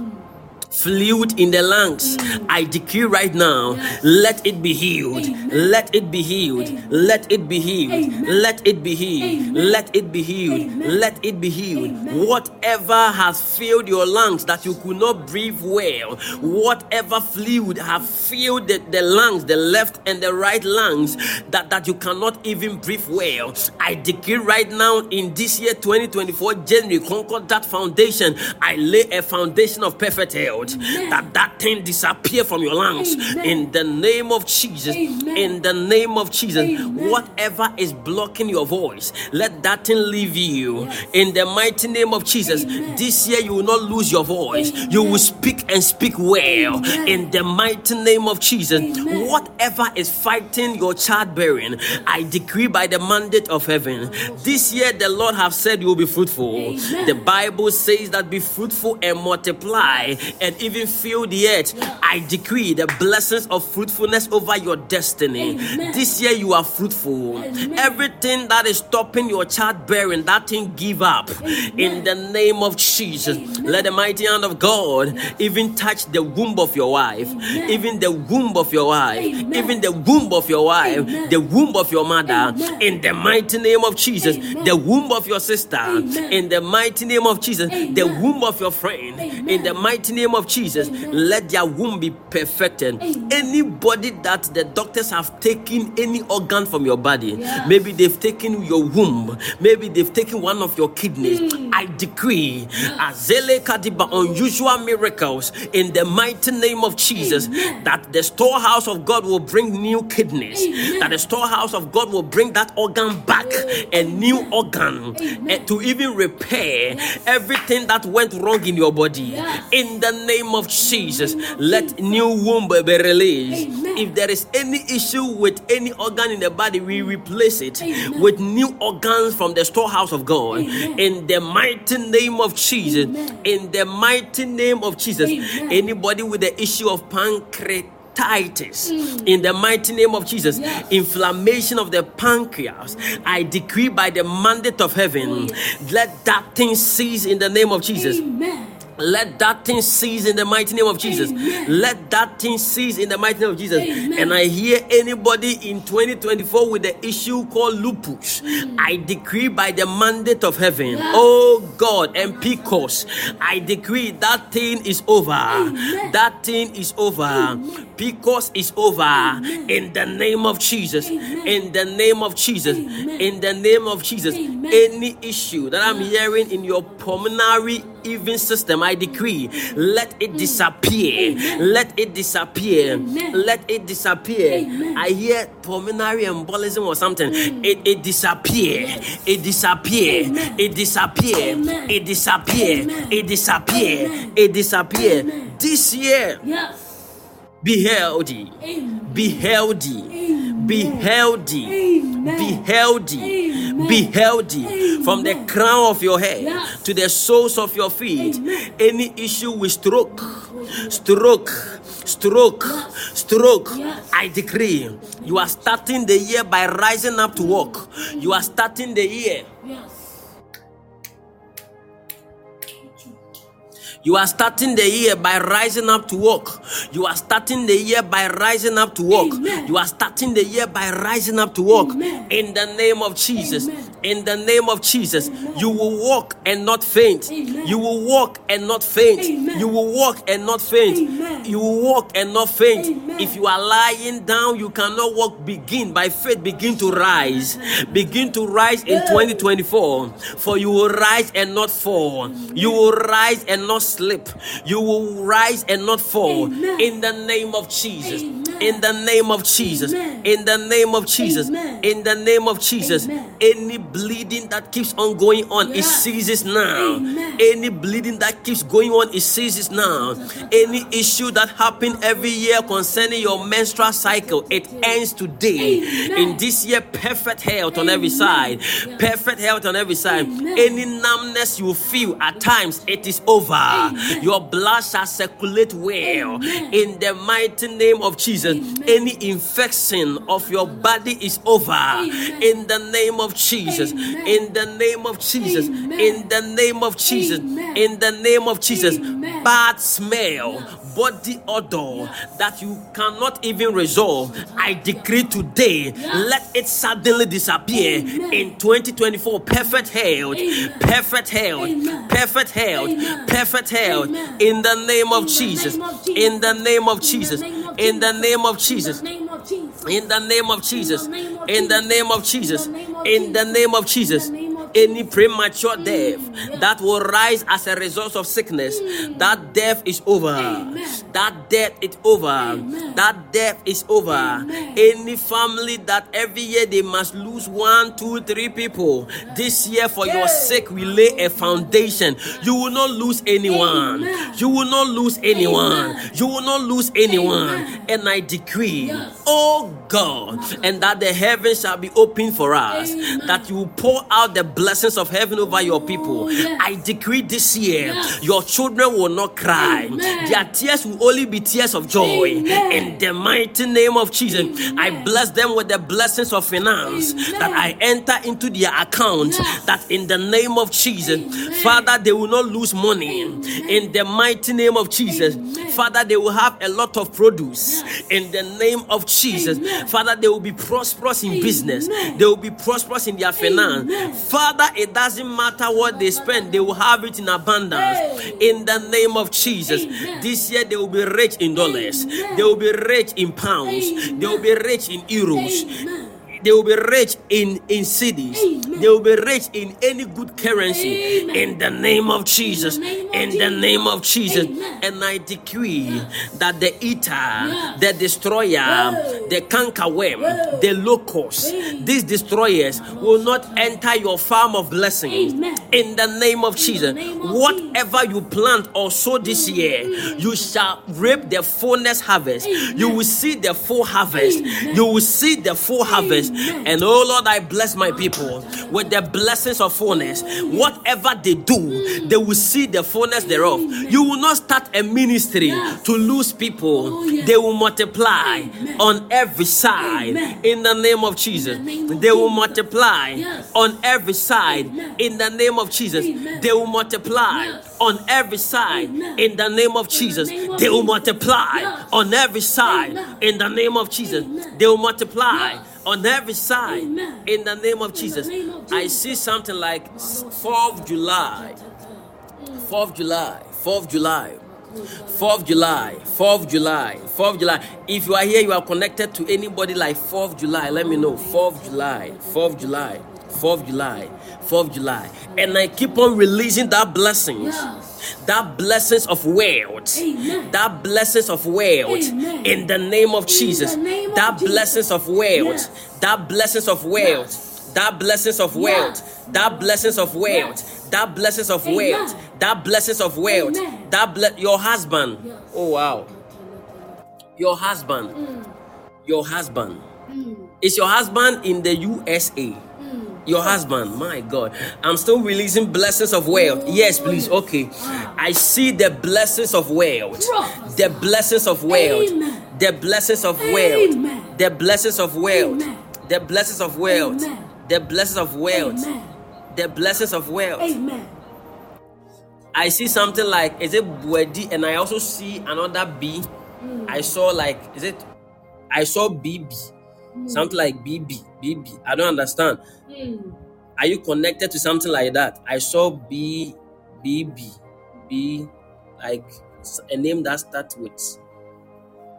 fluid in the lungs. I decree right now, let it be healed. Let it be healed. Let it be healed. Let it be healed. Let it be healed. Let it be healed. Whatever has filled your lungs that you could not breathe well, whatever fluid have filled the, the lungs, the left and the right lungs, that, that you cannot even breathe well. I decree right now in this year 2024, January, conquer that foundation. I lay a foundation of perfect health. That that thing disappear from your lungs Amen. in the name of Jesus. Amen. In the name of Jesus, Amen. whatever is blocking your voice, let that thing leave you. Yes. In the mighty name of Jesus, Amen. this year you will not lose your voice. You will speak and speak well. Amen. In the mighty name of Jesus, Amen. whatever is fighting your childbearing, I decree by the mandate of heaven, this year the Lord have said you will be fruitful. Amen. The Bible says that be fruitful and multiply and even fill the earth. I decree the blessings of fruitfulness over your destiny. Amen. This year you are fruitful. Amen. Everything that is stopping your childbearing, that thing give up. In the name of Jesus, Amen. let the mighty hand of God even touch the womb of your wife, Amen. even the womb of your wife, Amen. even the womb of your wife, Amen. the womb of your mother. Amen. In the mighty name of Jesus, Amen. the womb of your sister. Amen. In the mighty name of Jesus, the womb of your friend. Amen. In the mighty name of Jesus, Amen. let their womb be perfected. Amen. Anybody that the doctors have taken any organ from your body, Yes. maybe they've taken your womb, maybe they've taken one of your kidneys. Mm. I decree Azele Kadiba unusual miracles in the mighty name of Jesus Amen. that the storehouse of God will bring new kidneys, that the storehouse of God will bring that organ back, a new organ, eh, to even repair everything that went wrong in your body. Yes. In the name of Jesus, let new womb be released. Amen. If there is any issue with any organ in the body, we replace it Amen. with new organs from the storehouse of God. Amen. In the mighty name of Jesus. In the mighty name of Jesus. Anybody with the issue of pancreatitis, in the mighty name of Jesus, Mm. Yes. inflammation of the pancreas, I decree by the mandate of heaven, Oh, yes. let that thing cease in the name of Jesus. Amen. Let that thing cease in the mighty name of Jesus. Amen. Let that thing cease in the mighty name of Jesus. Amen. And I hear anybody in 2024 with the issue called lupus. Mm. I decree by the mandate of heaven, Yes. oh God, and PCOS, I decree that thing is over. Amen. That thing is over. PCOS is over. In the name of Jesus. In the name of Jesus. In the name of Jesus. Any issue that I'm hearing in your pulmonary even system, I decree, let it disappear. Amen. Let it disappear. Amen. Let it disappear. Amen. I hear pulmonary embolism or something. It, it disappear. Yes. It disappear. It disappear. It disappear. It disappear. It disappear. This year, Yes. be healthy. Be healthy. Amen. Be healthy. Amen. Be healthy. Amen. Be healthy. From the crown of your head Yes. to the soles of your feet. Amen. Any issue with stroke, stroke, stroke, Yes. stroke. Yes. I decree you are starting the year by rising up to walk. You are starting the year. You are starting the year by rising up to walk. You are starting the year by rising up to walk. Amen. You are starting the year by rising up to walk. Amen. In the name of Jesus. Amen. In the name of Jesus. You will walk and not faint. You will walk and not faint. You will walk and not faint. You will walk and not faint. If you are lying down, you cannot walk. Begin by faith, begin to rise. Begin to rise in 2024. For you will rise and not fall. You will rise and not slip. You will rise and not fall. Amen. In the name of Jesus. Amen. In the name of Jesus. Amen. In the name of Jesus. In the name of Jesus. Any bleeding that keeps on going on, it ceases now. Any bleeding that keeps going on, it ceases now. Any issue that happen every year concerning your menstrual cycle, it ends today. In this year, perfect health on every side. Yeah. Perfect health on every side. Any numbness you feel at times, it is over. Amen. Your blood shall circulate well. Amen. In the mighty name of Jesus. Jesus, any infection of your body is over. In the name of Jesus. In the name of Jesus. In the name of Jesus. In the name of Jesus. Bad smell, body odor that you cannot even resolve. I decree today, let it suddenly disappear in 2024. Perfect health, perfect health, perfect health, perfect health. In the name of Jesus. In the name of Jesus. In the name of Jesus. In the name of Jesus. In the name of Jesus. In the name of Jesus. Any premature death that will rise as a result of sickness, that death is over. That death is over. That death is over. Any family that every year they must lose one, two, three people. This year, for your sake, we lay a foundation. You will not lose anyone. You will not lose anyone. You will not lose anyone. And I decree, oh God, and that the heavens shall be open for us, that you will pour out the blessings of heaven over your people. I decree this year, your children will not cry. Their tears will only be tears of joy. In the mighty name of Jesus, I bless them with the blessings of finance that I enter into their account. That in the name of Jesus, Father, they will not lose money. In the mighty name of Jesus, Father, they will have a lot of produce. In the name of Jesus, Father, they will be prosperous in business. They will be prosperous in their finance. Father, it doesn't matter what they spend, they will have it in abundance. In the name of Jesus, this year they will be rich in dollars. They will be rich in pounds. They will be rich in euros. They will be rich in, in cedis. They will be rich in any good currency. In the name of Jesus. In the name of Jesus. And I decree that the eater, the destroyer, the cankerworm, the locust, these destroyers will not enter your farm of blessings. In the name of Jesus. Whatever you plant or sow this year, you shall reap the fullness harvest. You will see the full harvest. You will see the full harvest. And oh Lord, I bless my people with the blessings of fullness. Whatever they do, they will see the fullness thereof. You will not start a ministry to lose people, they will multiply on every side in the name of Jesus. They will multiply on every side in the name of Jesus. They will multiply on every side in the name of Jesus. They will multiply on every side in the name of Jesus. They will multiply on every side in the name of Jesus. I see something like 4th July, 4th July, 4th July. 4th July, 4th July, 4th July. If you are here, you are connected to anybody like 4th July, let me know. 4th July, 4th July, 4th July, 4th July. And I keep on releasing that blessings. That blessings of wealth, that blessings of wealth. In the name of Jesus, that blessings of wealth, that blessings of wealth, that blessings of wealth, that blessings of wealth, that blessings of wealth, that blessings of wealth, that ble- your husband. Oh wow, your husband, your husband. Is your husband in the USA? Your husband, my God. I'm still releasing blessings of wealth. Yes, please. Okay. I see the blessings of wealth. The blessings of wealth. The blessings of wealth. The blessings of wealth. The blessings of wealth. The blessings of wealth. The blessings of wealth. Amen. I see something like is it Bwedi and I also see another B. I saw like is it I saw BB. Something like BB. BB. I don't understand. Hmm. Are you connected to something like that? I saw B B, B like a name that starts with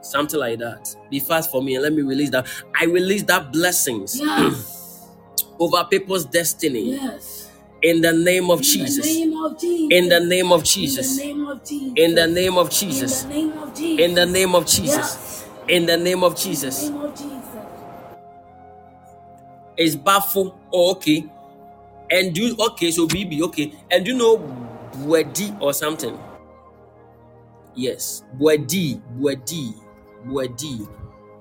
something like that. Be fast for me and let me release that. I release that blessings Yes. over people's destiny Yes. in the name of Jesus. name of Jesus. In the name of Jesus. the name of Jesus. In the name of Jesus. In the name of Jesus. In the name of Jesus. In the name of Jesus. The name of Jesus. It's Bafo. Oh, okay. And do okay, so BB, okay. And do you know Bwedi or something? Yes. Bwedi. Bwedi. Bwedi.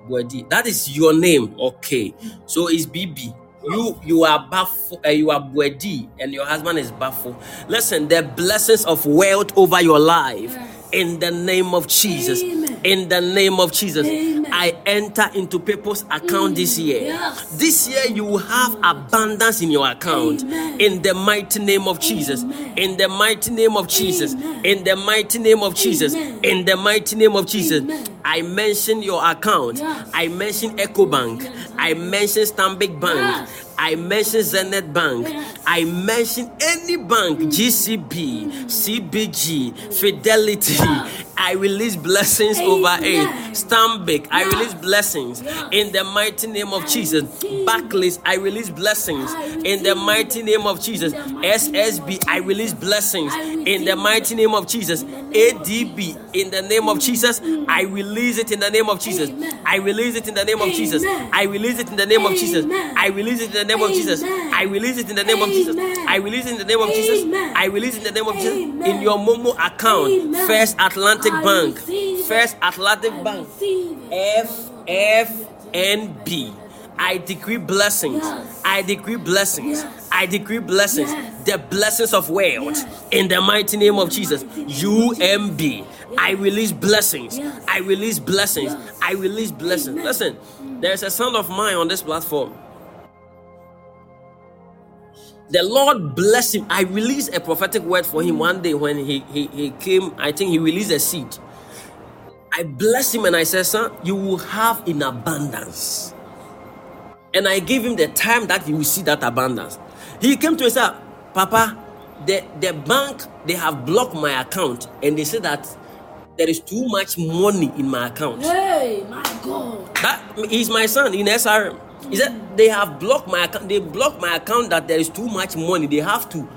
Bwedi. That is your name. Okay. So it's BB. You you are Bafo, uh, you are Bwedi, and your husband is Bafo. Listen, the blessings of wealth over your life in the name of Jesus. Amen. In the name of Jesus. Amen. I enter into people's account this mm, year. Yes. This year you will have abundance in your account. Amen. In the mighty name of Jesus. Amen. In the mighty name of Jesus. In the mighty name of Jesus. In the mighty name of Jesus. I mention your account. Yes. I mention EcoBank. Yes. I mention Stanbic Bank. I mention Zenith Bank. I mention any bank, mm. GCB, mm. CBG, Fidelity. I release blessings over it. Stanbic, I release blessings. In the mighty name of Jesus. Backlist, I release blessings. In the mighty name of Jesus. In the mighty name SSB, I release blessings. In the mighty name of Jesus. In the name of ADB, in the name of Jesus, mm. I release it in the name of Jesus. I release it in the name of Jesus. I release it in the name of Jesus. I release it in the name of Jesus. I release it in the name of Jesus. I release it in the name of Jesus. I release it in the name of Jesus. In your Momo account. First Atlantic Bank. First Atlantic Bank. F F N B. I decree blessings. I decree blessings. I decree blessings. The blessings of wealth in the mighty name of Jesus. name of UMB. I release blessings. I release blessings. I release blessings. Listen, there's a son of mine on this platform. The Lord bless him. I released a prophetic word for him one day when he, he, he came. I think he released a seed. I blessed him and I said, Son, you will have in abundance. And I gave him the time that he will see that abundance. He came to me and said, Papa, the, the bank, they have blocked my account and they said that there is too much money in my account. Hey, my God. That he's my son in SRM. He said they have blocked my account. They blocked my account that there is too much money. They have to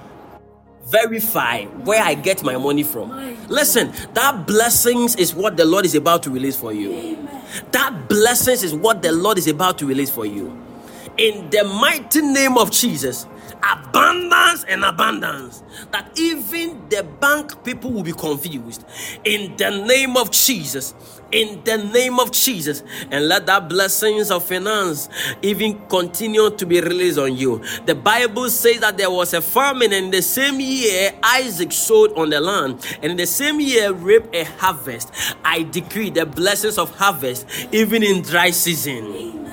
verify where I get my money from. Listen, that blessings is what the Lord is about to release for you. Amen. That blessings is what the Lord is about to release for you. In the mighty name of Jesus, abundance and abundance. That even the bank people will be confused. In the name of Jesus. In the name of Jesus. And let that blessings of finance even continue to be released on you. The Bible says that there was a famine, in the same year, Isaac sowed on the land, and in the same year, reaped a harvest. I decree the blessings of harvest even in dry season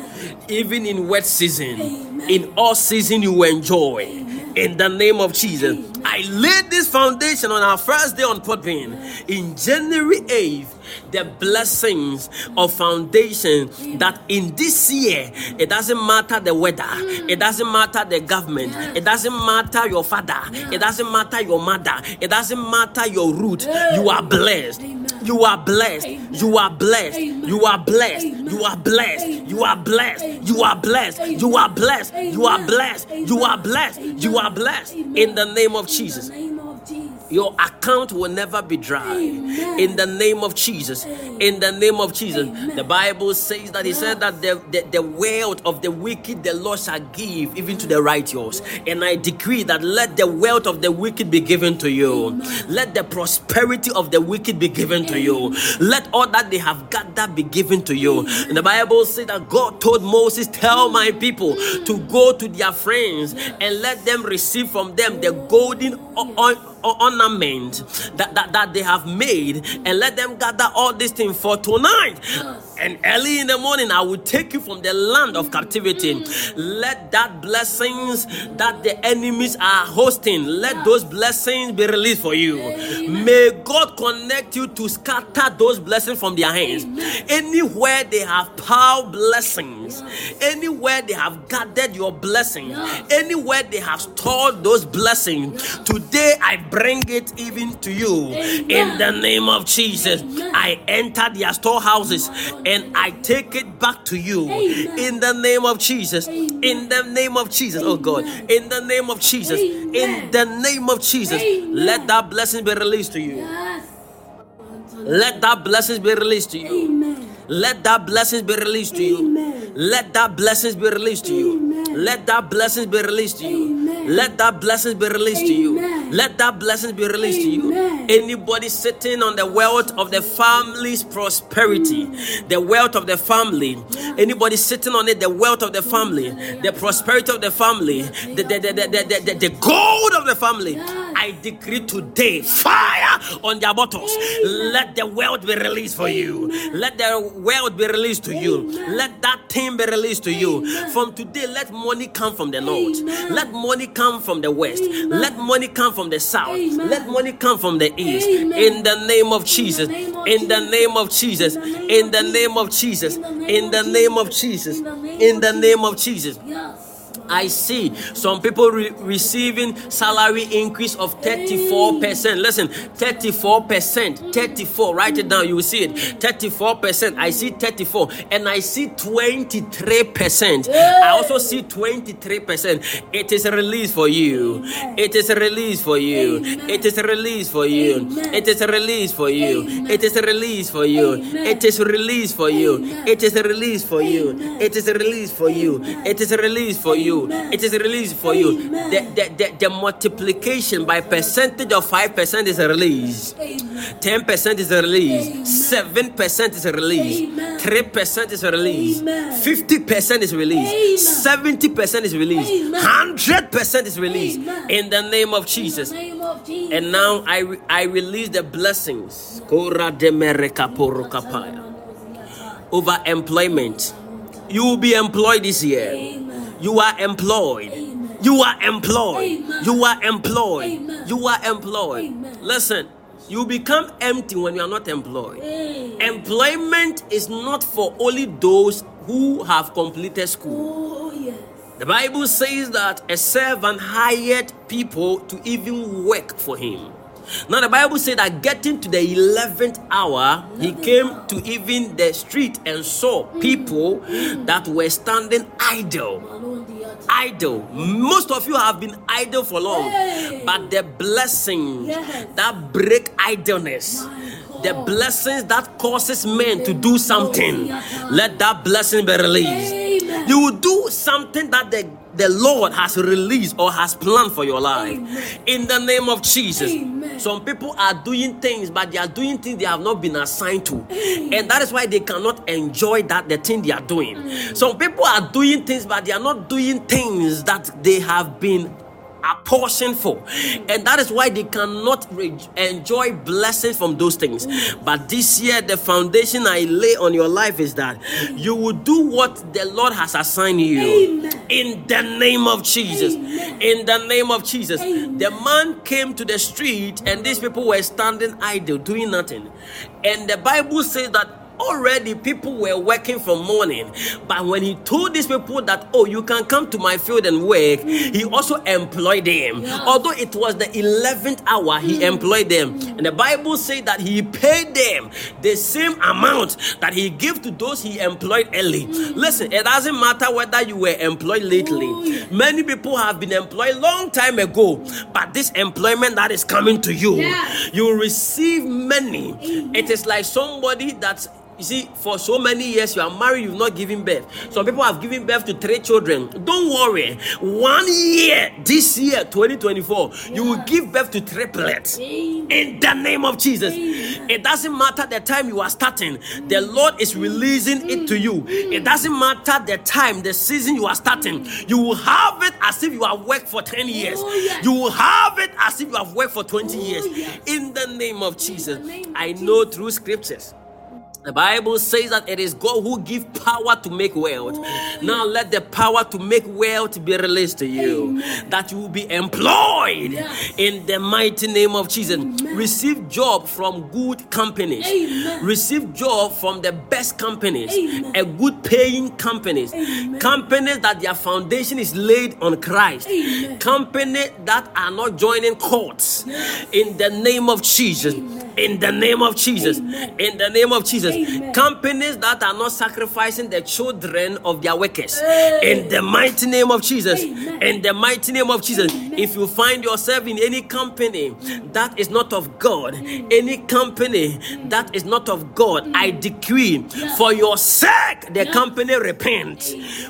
even in wet season, Amen. in all season you enjoy. In the name of Jesus, I laid this foundation on our first day on Podbean in January 8th. The blessings of foundation that in this year it doesn't matter the weather, it doesn't matter the government, it doesn't matter your father, it doesn't matter your mother, it doesn't matter your root. You are blessed. You are blessed. You are blessed. You are blessed. You are blessed. You are blessed. You are blessed. You are blessed. You are blessed. You are blessed. You are blessed. In the name of Jesus. Your account will never be dry. Amen. In the name of Jesus. In the name of Jesus. Amen. The Bible says that He said that the, the, the wealth of the wicked the Lord shall give even to the righteous. And I decree that let the wealth of the wicked be given to you. Let the prosperity of the wicked be given to you. Let all that they have gathered be given to you. And the Bible says that God told Moses, Tell my people to go to their friends and let them receive from them the golden ornament that, that, that they have made and let them gather all these things for tonight. And early in the morning, I will take you from the land of captivity. Let that blessings that the enemies are hosting, let those blessings be released for you. May God connect you to scatter those blessings from their hands. Anywhere they have piled blessings, anywhere they have gathered your blessings, anywhere they have stored those blessings, today I bring it even to you. In the name of Jesus, I enter their storehouses and I take it back to you. In the name of Jesus, in the name of Jesus, oh God, in the name of Jesus, in the name of Jesus, let that blessing be released to you. Yes. Let that blessings be released to you. Amen. Let that blessings be released to you. Let that blessings be released to you. Let that blessings be released to you. Let that blessings be released to you. Let that blessings be released to you. Anybody sitting on the wealth of the family's prosperity, the wealth of the family, anybody sitting on it, the wealth of the family, the prosperity of the family, the, the, the, the, the, the, the gold of the family. I I decree today fire on their bottles. Let the wealth be released for you. Let the wealth be released to you. Let that thing be released to you. From today, let money come from the north. Let money come from the west. Amen. Let money come from the south. Amen. Let money come from the east. Amen. In the name of Jesus. In the name of Jesus. In the name of Jesus. In the name of Jesus. In the name of the name of Jesus. Yes. I see some people re- receiving salary increase of 34%. Listen, 34%, 34. Write it down, you will see it. 34%. I see 34 and I see 23%. I also see 23%. It is released for you. It is released for you. It is released for you. It is released for you. It is released for you. It is released for you. It is released for you. It is released for you. It is released for you. It is released for you. The, the, the, the multiplication by percentage of 5% is released. Amen. 10% is released. 7% is released. Amen. 3% is released. Amen. 50% is released. 70% is released. 100% is released. In the name of Jesus. And now I, I release the blessings over employment. You will be employed this year. You are employed. You are employed. You are employed. You are employed. Listen, you become empty when you are not employed. Employment is not for only those who have completed school. Oh. The Bible says that a servant hired people to even work for him. Now, the Bible said that getting to the 11th hour, he came to even the street and saw people that were standing idle. Alone the other. Idle. Most of you have been idle for long, but the blessings Yes. that break idleness, the blessings that causes men to do something, let that blessing be released. You will do something that the, the Lord has released or has planned for your life. Amen. In the name of Jesus. Amen. Some people are doing things, but they are doing things they have not been assigned to. And that is why they cannot enjoy that the thing they are doing. Mm. Some people are doing things, but they are not doing things that they have been apportioned for and that is why they cannot re- enjoy blessings from those things but this year the foundation i lay on your life is that you will do what the lord has assigned you Amen. in the name of jesus Amen. in the name of jesus Amen. the man came to the street and these people were standing idle doing nothing and the bible says that already people were working from morning but when he told these people that oh you can come to my field and work he also employed them Yeah. although it was the 11th hour he hmm. employed them and the bible says that he paid them the same amount that he gave to those he employed early hmm. listen it doesn't matter whether you were employed lately Oh, yeah. many people have been employed long time ago but this employment that is coming to you Yeah. you receive many Amen. it is like somebody that's you see, for so many years you are married, you've not given birth. Some people have given birth to three children. Don't worry. One year, this year, 2024, you will give birth to triplets. Amen. In the name of Jesus. Amen. It doesn't matter the time you are starting, the mm. Lord is releasing it to you. Mm. Mm. It doesn't matter the time, the season you are starting. You will have it as if you have worked for 10 years. Oh, yes. You will have it as if you have worked for 20 Oh, years. yes. In the name of Jesus. name of I know through scriptures. The Bible says that it is God who gives power to make wealth. Now let the power to make wealth be released to you. That you will be employed Yes. in the mighty name of Jesus. Receive job from good companies. Amen. Receive job from the best companies. Amen. A good paying companies. Amen. Companies that their foundation is laid on Christ. Amen. Companies that are not joining courts. In the name of Jesus. In the name of Jesus. Amen. In the name of Jesus. Amen. Companies that are not sacrificing the children of their workers. Hey. In the mighty name of Jesus. Amen. In the mighty name of Jesus. If you find yourself in any company that is not of God, mm. any company that is not of God, I mm. decree for your sake the company repent.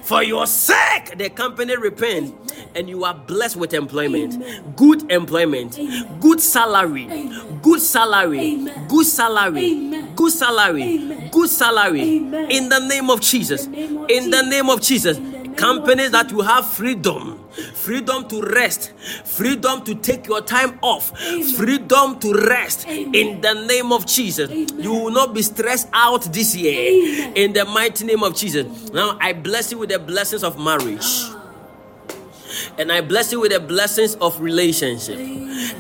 For your sake the company repent. And you are blessed with employment, good employment, good salary, good salary, Amen. good salary, Amen. good salary, Amen. good salary. In the name of Jesus. In the name of In the name of Jesus. In the name of Companies that will have freedom freedom to rest, freedom to take your time off, Amen. freedom to rest Amen. in the name of Jesus. Amen. You will not be stressed out this year in the mighty name of Jesus. Now I bless you with the blessings of marriage. Ah. And I bless you with the blessings of relationship.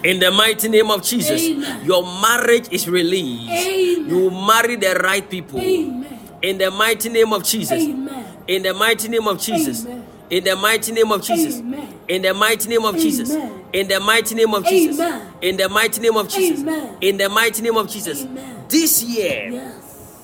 In the mighty name of Jesus, Amen. your marriage is released. Amen. You will marry the right people. In the mighty name of Jesus. In the mighty name of Jesus. In the mighty name of Jesus. In the mighty name of Jesus. In the mighty name of Jesus. In the mighty name of Jesus. In the mighty name of Jesus. This year, Yes.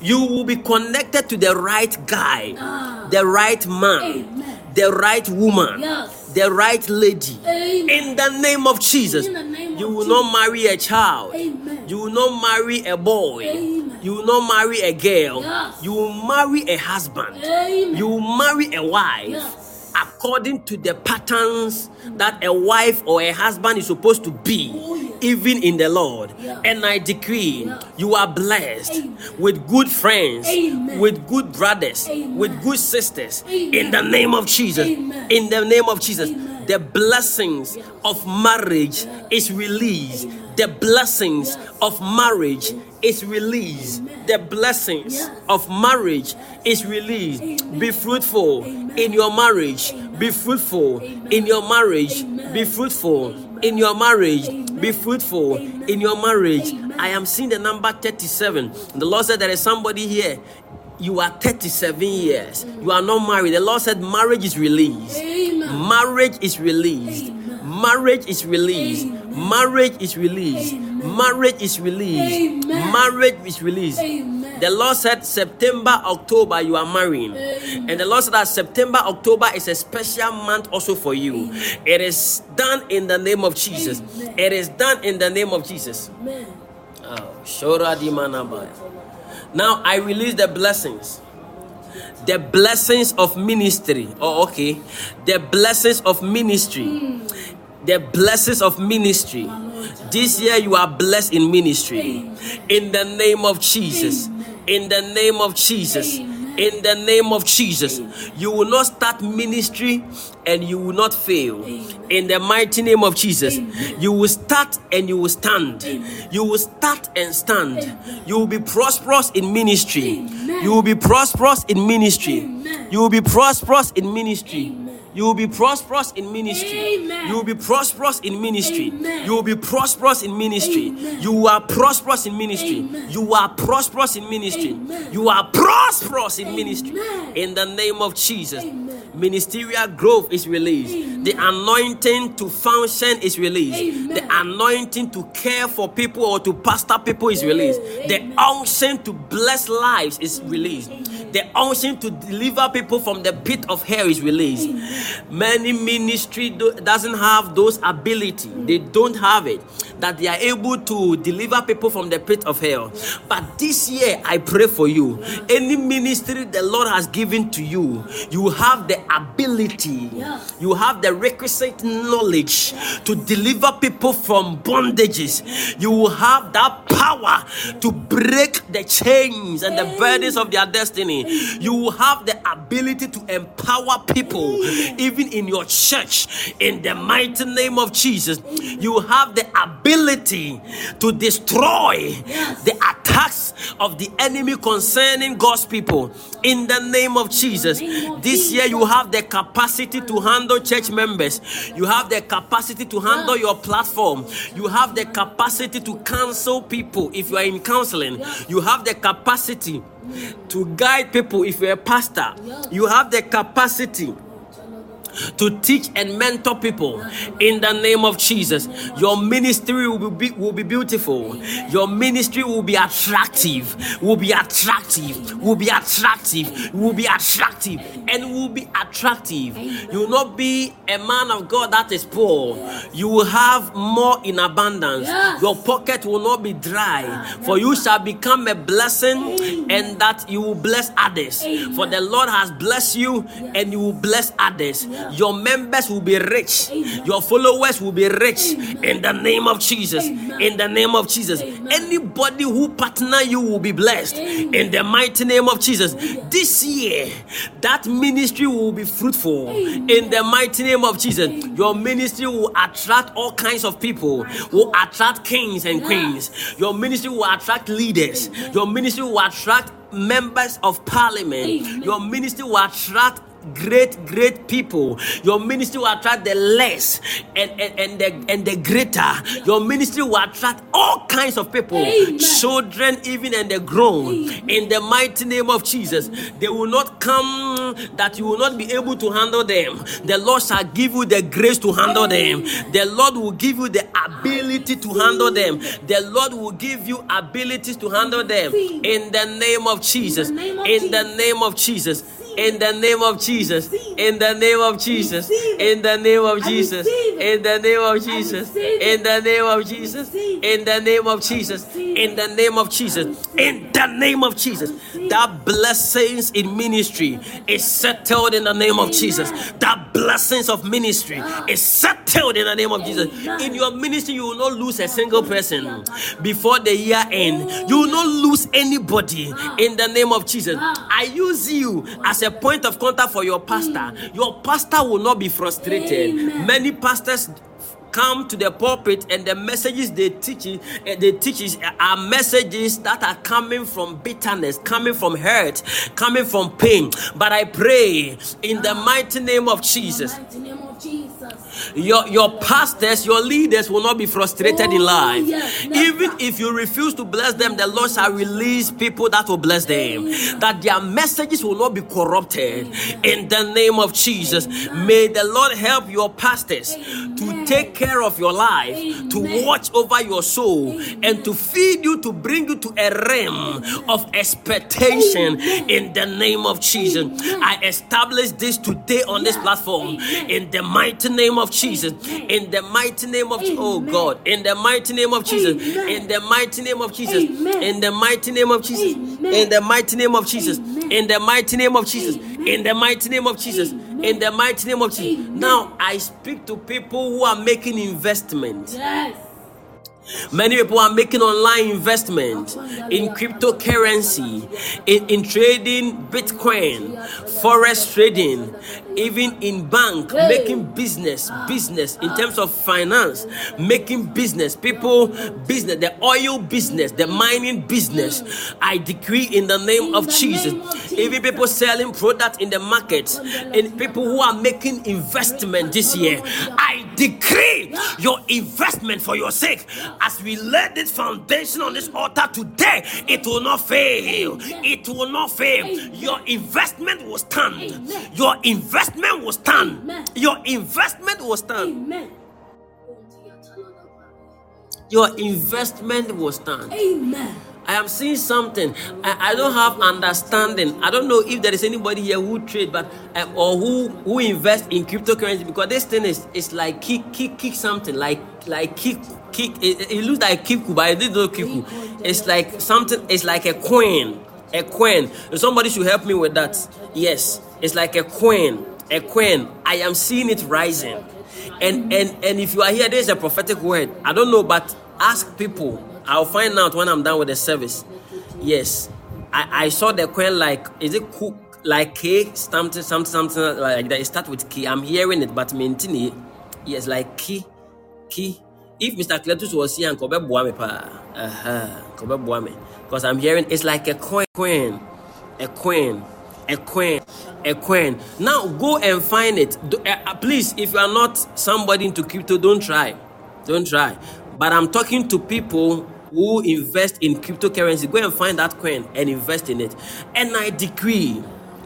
you will be connected to the right guy, Ah. the right man, Amen. the right woman, Yes. The right lady. Amen. In the name of Jesus, name you of will Jesus. not marry a child. Amen. You will not marry a boy. Amen. You will not marry a girl. Yes. You will marry a husband. You will marry a wife. Yes. According to the patterns that a wife or a husband is supposed to be, Oh. Even in the Lord. Yeah. And I decree Yeah. you are blessed Amen. with good friends, Amen. with good brothers, Amen. with good sisters. In the name of Jesus. In the name of Jesus. The blessings Yes. of marriage Yeah. is released. The blessings Yes. of marriage is released. Amen. The blessings Yes. of marriage is released. Amen. Be fruitful Amen. in your marriage. Be fruitful in your marriage. Be fruitful. In your marriage. Amen. Be fruitful Amen. in your marriage. Amen. I am seeing the number 37. The Lord said there is somebody here. You are 37 years. Mm. You are not married. The Lord said marriage is released. Marriage is released. Marriage is released. Amen. Marriage is released. Amen. Marriage is released. Amen. Marriage is released. Amen. The Lord said September, October, you are marrying. Amen. And the Lord said that September, October is a special month also for you. It is done in the name of Jesus. Amen. It is done in the name of Jesus. Amen. Oh, Shora di manabaya. Now I release the blessings. The blessings of ministry. Oh, okay. The blessings of ministry. Hmm. The blessings of ministry. This year you are blessed in ministry. In the name of Jesus. In the name of Jesus. In the name of Jesus. You will not start ministry and you will not fail. In the mighty name of Jesus. You will start and you will stand. You will start and stand. You will be prosperous in ministry. You will be prosperous in ministry. You will be prosperous in ministry. You will be prosperous in ministry. Amen. You will be prosperous in ministry. Amen. You will be prosperous in ministry. Amen. You are prosperous in ministry. You are prosperous in ministry. You are prosperous in ministry. In the name of Jesus. Ministerial growth is released. The anointing to function is released. The anointing to care for people or to pastor people is released. Oh, the Amen. unction to bless lives is released. The unction to deliver people from the pit of hell is released. Many ministry do, doesn't have those ability. They don't have it that they are able to deliver people from the pit of hell. But this year I pray for you. Any ministry the Lord has given to you, you have the ability. You have the requisite knowledge to deliver people from bondages. You will have that power to break the chains and the burdens of their destiny. You will have the ability to empower people, even in your church, in the mighty name of Jesus. You have the ability to destroy the attacks of the enemy concerning God's people, in the name of Jesus. This year, you have the capacity to handle church members. You have the capacity to handle your platform. You have the capacity to counsel people if you are in counseling. You have the capacity to guide people if you're a pastor. You have the capacity to teach and mentor people in the name of Jesus. Your ministry will be will be beautiful. Your ministry will be attractive, will be attractive, will be attractive, will be attractive, and will be attractive. You will not be a man of God that is poor. You will have more in abundance. Your pocket will not be dry, for you shall become a blessing, and that you will bless others. For the Lord has blessed you, and you will bless others. Amen. Your members will be rich. Amen. Your followers will be rich. Amen. In the name of Jesus. In the name of Jesus. Anybody who partner you will be blessed. In the mighty name of Jesus. This year, that ministry will be fruitful. In the mighty name of Jesus. Your ministry will attract all kinds of people. Will attract kings and queens. Your ministry will attract leaders. Your ministry will attract members of parliament. Your ministry will attract great great people. Your ministry will attract the less and and, and the and the greater. Your ministry will attract all kinds of people. Amen. children even and the grown. Amen. in the mighty name of jesus they will not come that you will not be able to handle them. The lord shall give you the grace to handle them. The lord will give you the ability to handle them. The lord will give you abilities to handle them. In the name of jesus. In the name of jesus in the name of Jesus. In the name of Jesus. In the name of Jesus. In the name of Jesus. In the name of Jesus. In the name of Jesus. In the name of Jesus. In the name of Jesus. That blessings in ministry is settled in the name of Jesus. That blessings of ministry is settled in the name of Jesus. In your ministry, you will not lose a single person before the year end. You will not lose anybody in the name of Jesus. I use you as a point of contact for your pastor. Your pastor will not be frustrated. Amen. Many pastors come to the pulpit and the messages they teach eh, they teach is- are messages that are coming from bitterness coming from hurt coming from pain. But i pray in the mighty name of jesus Mighty name of Jesus. your your pastors your leaders will not be frustrated in Oh, life. yes, even if you refuse to bless them the lord shall release people that will bless them that their messages will not be corrupted. In the name of jesus may the lord help your pastors to take care of your life to watch over your soul Amen. and to feed you to bring you to a realm of expectation Amen. in the name of jesus Amen. i establish this today on this platform Amen. in the mighty name of Jesus. Amen. In the mighty name of oh God. In the mighty name of Jesus. Amen. In the mighty name of Jesus. Amen. In the mighty name of Jesus. Amen. In the mighty name of Jesus. Amen. In the mighty name of Jesus. Amen. In the mighty name of Jesus. Amen. In the mighty name of Jesus. Amen. Now I speak to people who are making investment. Yes. Many people are making online investment in cryptocurrency, in, in trading Bitcoin, forex trading, even in bank, making business, business in terms of finance, making business, people, business, the oil business, the mining business. I decree in the name of Jesus, name of Jesus. even people selling products in the market, and people who are making investment this year. I decree your investment for your sake as we lay this foundation on this altar today it will not fail. It will not fail. Your investment will stand. Your investment will stand. Your investment will stand. Your investment will stand. Amen. I am seeing something. I, I don't have understanding. I don't know if there is anybody here who trade, but um, or who who invest in cryptocurrency because this thing is is like kick kick kick something like like kick kick. It, it looks like kiku, but it is not kiku. It's like something. It's like a coin. A coin. Somebody should help me with that. Yes, it's like a coin. A coin. I am seeing it rising. And and and if you are here, there is a prophetic word. I don't know, but ask people. I'll find out when I'm done with the service. Yes, I, I saw the coin like is it cook like K something something something like that. It start with K. I'm hearing it, but maintain it. Yes, like K K. If Mr. Cletus was here, and Kobe Buame pa. Kobe Buame. Because I'm hearing it's like a coin coin. A coin. A coin. A coin. Now go and find it. Do- uh, uh, please, if you are not somebody into crypto, don't try. Don't try. But I'm talking to people who invest in cryptocurrency. Go and find that coin and invest in it. And I decree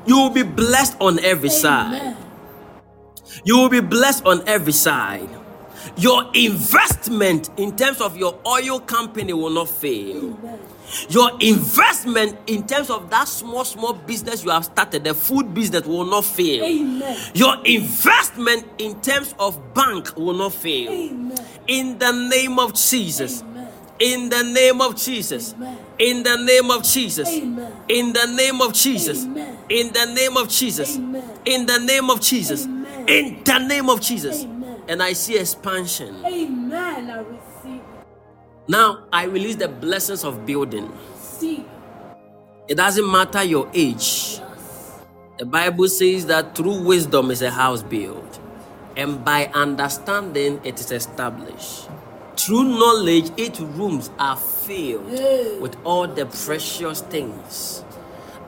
you will be blessed on every side. You will be blessed on every side. Your investment in terms of your oil company will not fail. Your investment in terms of that small, small business you have started, the food business will not fail. Amen. Your investment in terms of bank will not fail. Amen. In the name of Jesus. Amen. In the name of Jesus. In the name of Jesus. Amen. In the name of Jesus. In the name of Jesus. In the name of Jesus. In the name of Jesus. And I see expansion. Amen. I receive. Now I release the blessings of building. See. It doesn't matter your age. The Bible says that through wisdom is a house built, and by understanding it is established. Through knowledge, its rooms are filled with all the precious things.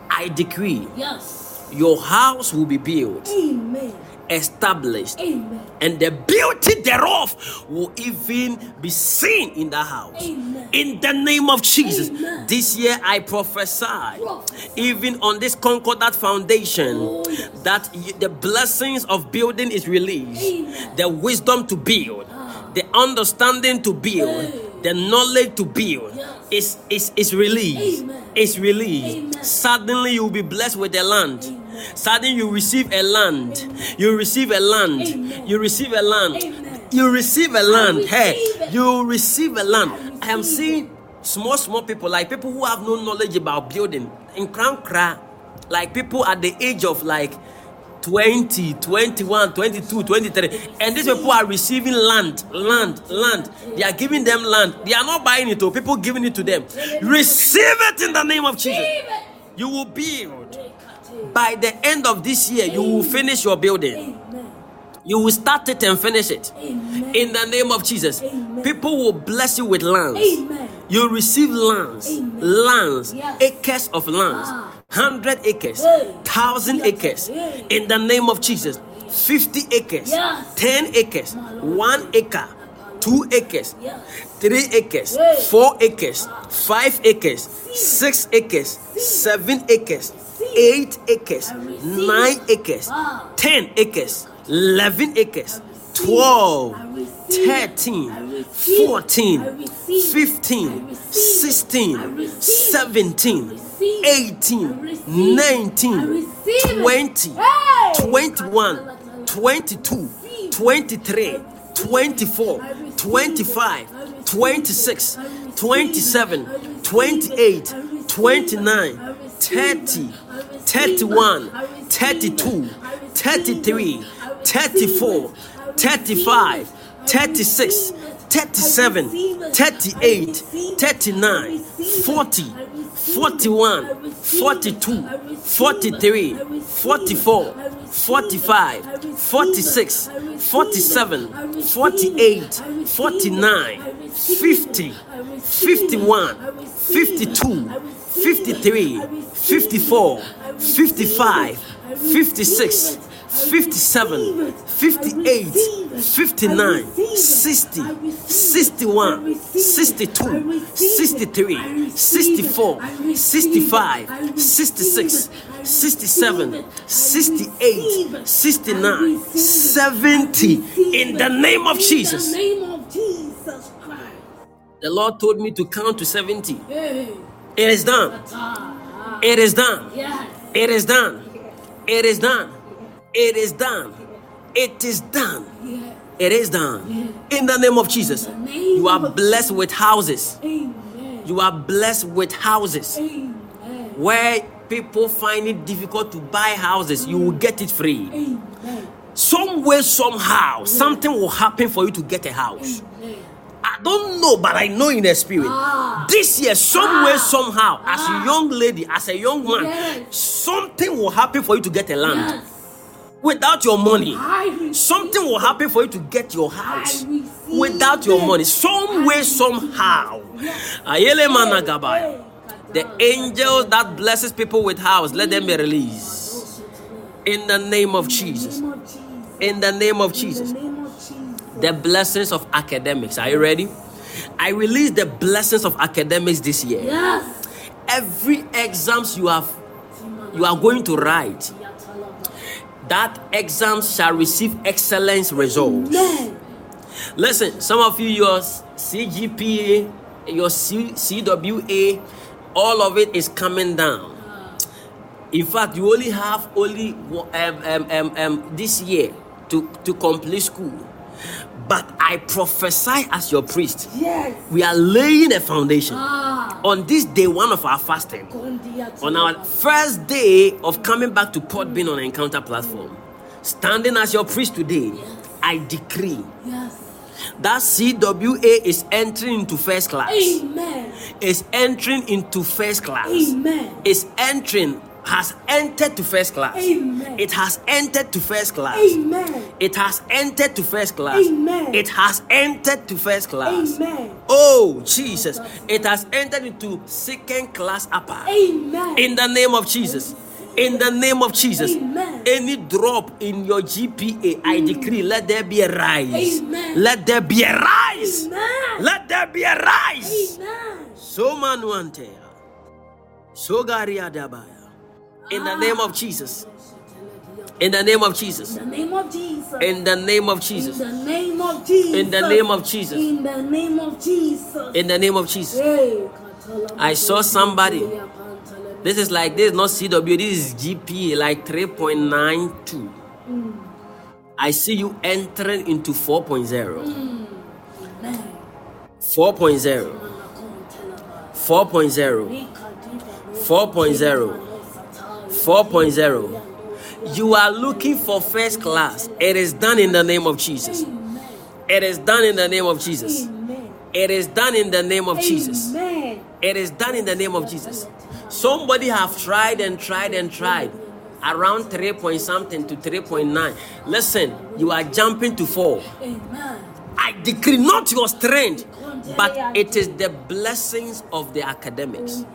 I decree Yes. your house will be built, Amen. Established, Amen. and the beauty thereof will even be seen in the house. Amen. In the name of Jesus, Amen. this year I prophesy, even on this Concordat foundation, Oh, yes. that the blessings of building is released, the wisdom to build, Ah. the understanding to build, Hey. the knowledge to build Yes. is, is, is released. Amen. It's released. Amen. Suddenly you will be blessed with the land. Amen. Suddenly you receive a land. You receive a land. You receive a land. You receive a land. Hey, you receive a land. I am seeing small, small people, like people who have no knowledge about building. In Krankra, like people at the age of like 20, 21, 22, 23. And these people are receiving land, land, land. They are giving them land. They are not buying it, or people giving it to them. Receive it in the name of Jesus. You will build. By the end of this year, you will finish your building. Amen. You will start it and finish it. Amen. In the name of Jesus. People will bless you with lands. Amen. You receive lands, lands, acres of lands, Ah. hundred acres, Hey. thousand Yes. acres. Hey. In the name of Jesus, fifty acres, Yes. ten acres, one acre, two acres, Yes. three acres, Hey. four acres, five acres, six acres, seven acres, eight acres, nine acres, Ah. ten acres, eleven acres, twelve, thirteen, fourteen, I receive. I fifteen, sixteen, seventeen, eighteen, nineteen, twenty, twenty-one, twenty-two, twenty-three, twenty-four, twenty-five, twenty-six, twenty-seven, twenty-eight, twenty-nine, I receive. thirty, I receive. thirty-one, I receive. thirty-two, I receive. thirty-three, I receive. thirty-four, I receive. thirty-five, I thirty-six, receive. thirty-seven, I receive. thirty-eight, I receive. Thirty-nine, I receive. forty, I receive. forty-one, I receive. forty-two, I receive. forty-three, I receive. forty-four, I receive. forty-five, I receive. forty-six, I receive. forty-seven, I receive. forty-eight, I receive. forty-nine, I receive. fifty, I receive. fifty-one, I receive. fifty-two, I receive. fifty-three, I receive. fifty-four, I receive. fifty-five, I receive fifty-six, it. I fifty-seven, fifty-eight, I receive it. fifty-nine, I receive it. sixty, I receive it. I sixty-one, receive it. I sixty-two, sixty-three, I receive it. sixty-four, I receive it. sixty-five, sixty-six, it. I receive sixty-seven, sixty-eight, receive it. I sixty-nine, seventy. In the name of Jesus. the name of Jesus Christ. The Lord told me to count to 70. It is done. Ah, It is done. It is done. It is done. It is done. It is done. It is done. In the name of Jesus. Name You are blessed with houses. Amen. You are blessed with houses. Amen. Where people find it difficult to buy houses, you will get it free. Amen. Some way, somehow, something will happen for you to get a house. I don't know, but I know in the spirit. Ah. This year, somewhere, Ah. somehow, as Ah. a young lady, as a young man, Yes. something will happen for you to get a land Yes. Without your money. Something will happen for you to get your house without your money. Some way, somehow. Ayele managabaya. The angels that blesses people with house, let them be released. In the name of Jesus. name of Jesus. In the name of Jesus. the name of Jesus. the blessings of academics. Are you ready? I release the blessings of academics this year. Yes. Every exams you have you are going to write, that exams shall receive excellence results. Amen. Listen, some of you your CGPA, your C- CWA, all of it is coming down. In fact, you only have only um, um, um, um, this year to, to complete school. But I prophesy as your priest. Yes. We are laying a foundation Ah. on this day one of our fasting. On our first day of coming back to Port Being on Encounter platform, Standing as your priest today, I decree Yes. that CWA is entering into first class. Amen. Is entering into first class. Amen. Is entering, has entered to first class. Amen. It has entered to first class. Amen. It has entered to first class. Amen. It has entered to first class. Amen. Oh, Jesus. It has entered into second class upper. Amen. In the name of Jesus. In the name of Jesus. Amen. Any drop in your GPA, I mm. decree, let there be a rise. Amen. Let there be a rise. Amen. Let there be a rise. Amen. So manuante. So gariadabaya. In the name of Jesus. In the name of Jesus. In the name of Jesus. In the name of Jesus. In the name of Jesus. In the name of Jesus. In the name of Jesus. In the name of Jesus. I saw somebody. This is like this, is not CW. This is GPA, like 3.92. Mm. I see you entering into 4.0. 4.0. 4.0. 4.0. 4.0. You are looking for first class. It is done in the name of Jesus. It is done in the name of Jesus. It is done in the name of Jesus. It is done in the name of Jesus. Somebody have tried and tried and tried around 3 point something to 3.9. Listen, you are jumping to 4. I decree not your strength, but it is the blessings of the academics.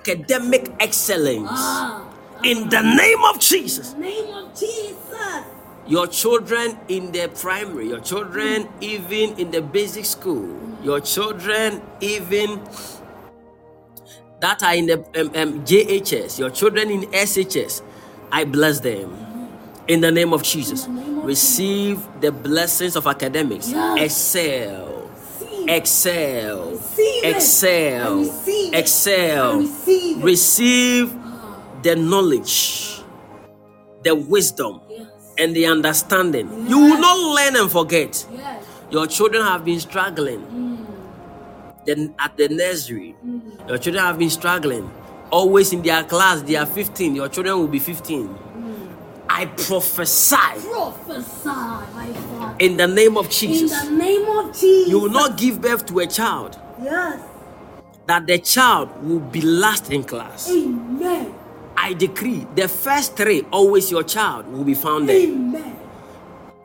Academic excellence. Ah, In the name of Jesus. name of Jesus. Your children in the primary, your children even in the basic school, your children even that are in the um, um, JHS, your children in SHS, I bless them. In the name of Jesus, receive the blessings of academics. Yes. Excel. Excel, excel, receive excel. Receive. Receive the knowledge, the wisdom, Yes. and the understanding. You will not learn and forget. Yes. Your children have been struggling. Then at the nursery, your children have been struggling. Always in their class, they are 15. Your children will be 15. I prophesy Prophesy, my Father. in the name of Jesus. In the name of Jesus. You will not give birth to a child Yes. that the child will be last in class. Amen. I decree the first three, always your child will be found there. Amen.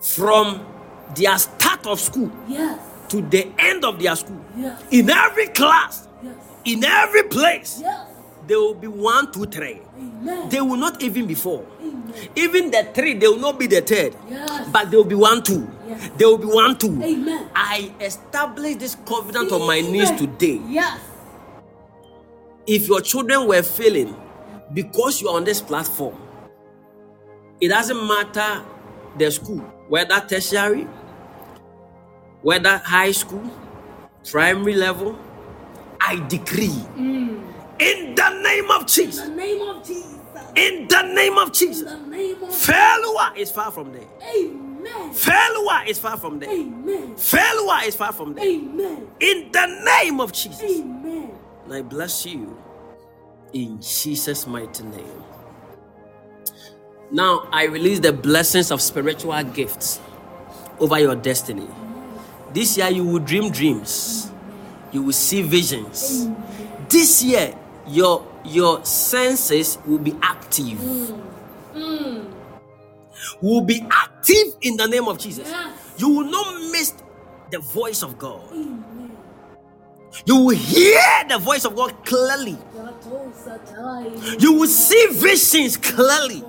From their start of school Yes. to the end of their school. Yes. In every class, Yes. in every place, Yes. there will be one, two, three. Amen. They will not even be four. Amen. Even the three, they will not be the third. Yes. But there will be one, two. Yes. There will be one, two. Amen. I establish this covenant on my knees today. Yes. If your children were failing because you are on this platform, it doesn't matter the school, whether tertiary, whether high school, primary level, I decree mm. in the name of In the name of Jesus. In the name of Jesus, name of failure is far from there. Amen. Failure is far from there. Amen. Failure is far from there. Amen. In the name of Jesus. Amen. And I bless you in Jesus' mighty name. Now I release the blessings of spiritual gifts over your destiny. This year you will dream dreams, you will see visions. This year your your senses will be active. Mm. Mm. Will be active in the name of Jesus. Yes. You will not miss the voice of God. Amen. You will hear the voice of God clearly. You will see visions clearly.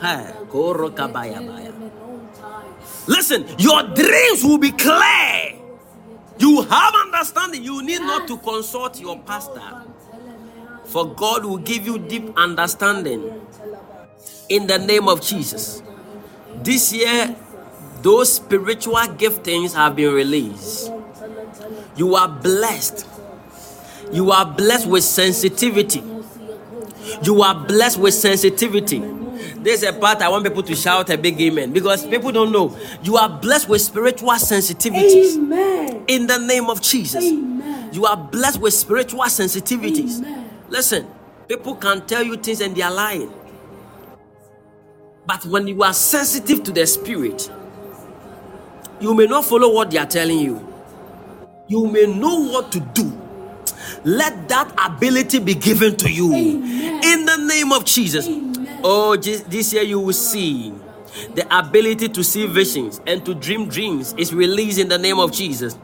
Hey, koro kabaya baya. Listen, your dreams will be clear. You have understanding. You need not to consult your pastor, for God will give you deep understanding in the name of Jesus. This year, those spiritual giftings have been released. You are blessed. You are blessed with sensitivity. You are blessed with sensitivity. There's a part I want people to shout a big amen because people don't know. You are blessed with spiritual sensitivities Amen. in the name of Jesus. Amen. You are blessed with spiritual sensitivities. Amen. Listen, people can tell you things and they are lying. But when you are sensitive to the spirit, you may not follow what they are telling you. You may know what to do. Let that ability be given to you Amen. in the name of Jesus. Amen. Oh, this this year you will see the ability to see visions and to dream dreams is released in the name of Jesus.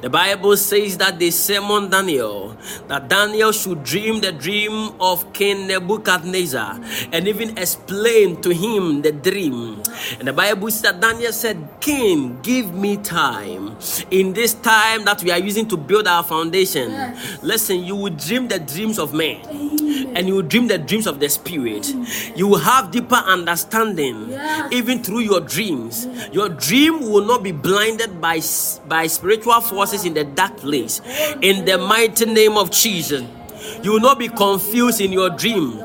The Bible says that they summoned Daniel, that Daniel should dream the dream of King Nebuchadnezzar and even explain to him the dream. And the Bible says that Daniel said, King, give me time. In this time that we are using to build our foundation, listen, you will dream the dreams of men and you will dream the dreams of the spirit. You will have deeper understanding, Yes. even through your dreams. Your dream will not be blinded by by spiritual forces in the dark place. In the mighty name of Jesus, you will not be confused in your dream.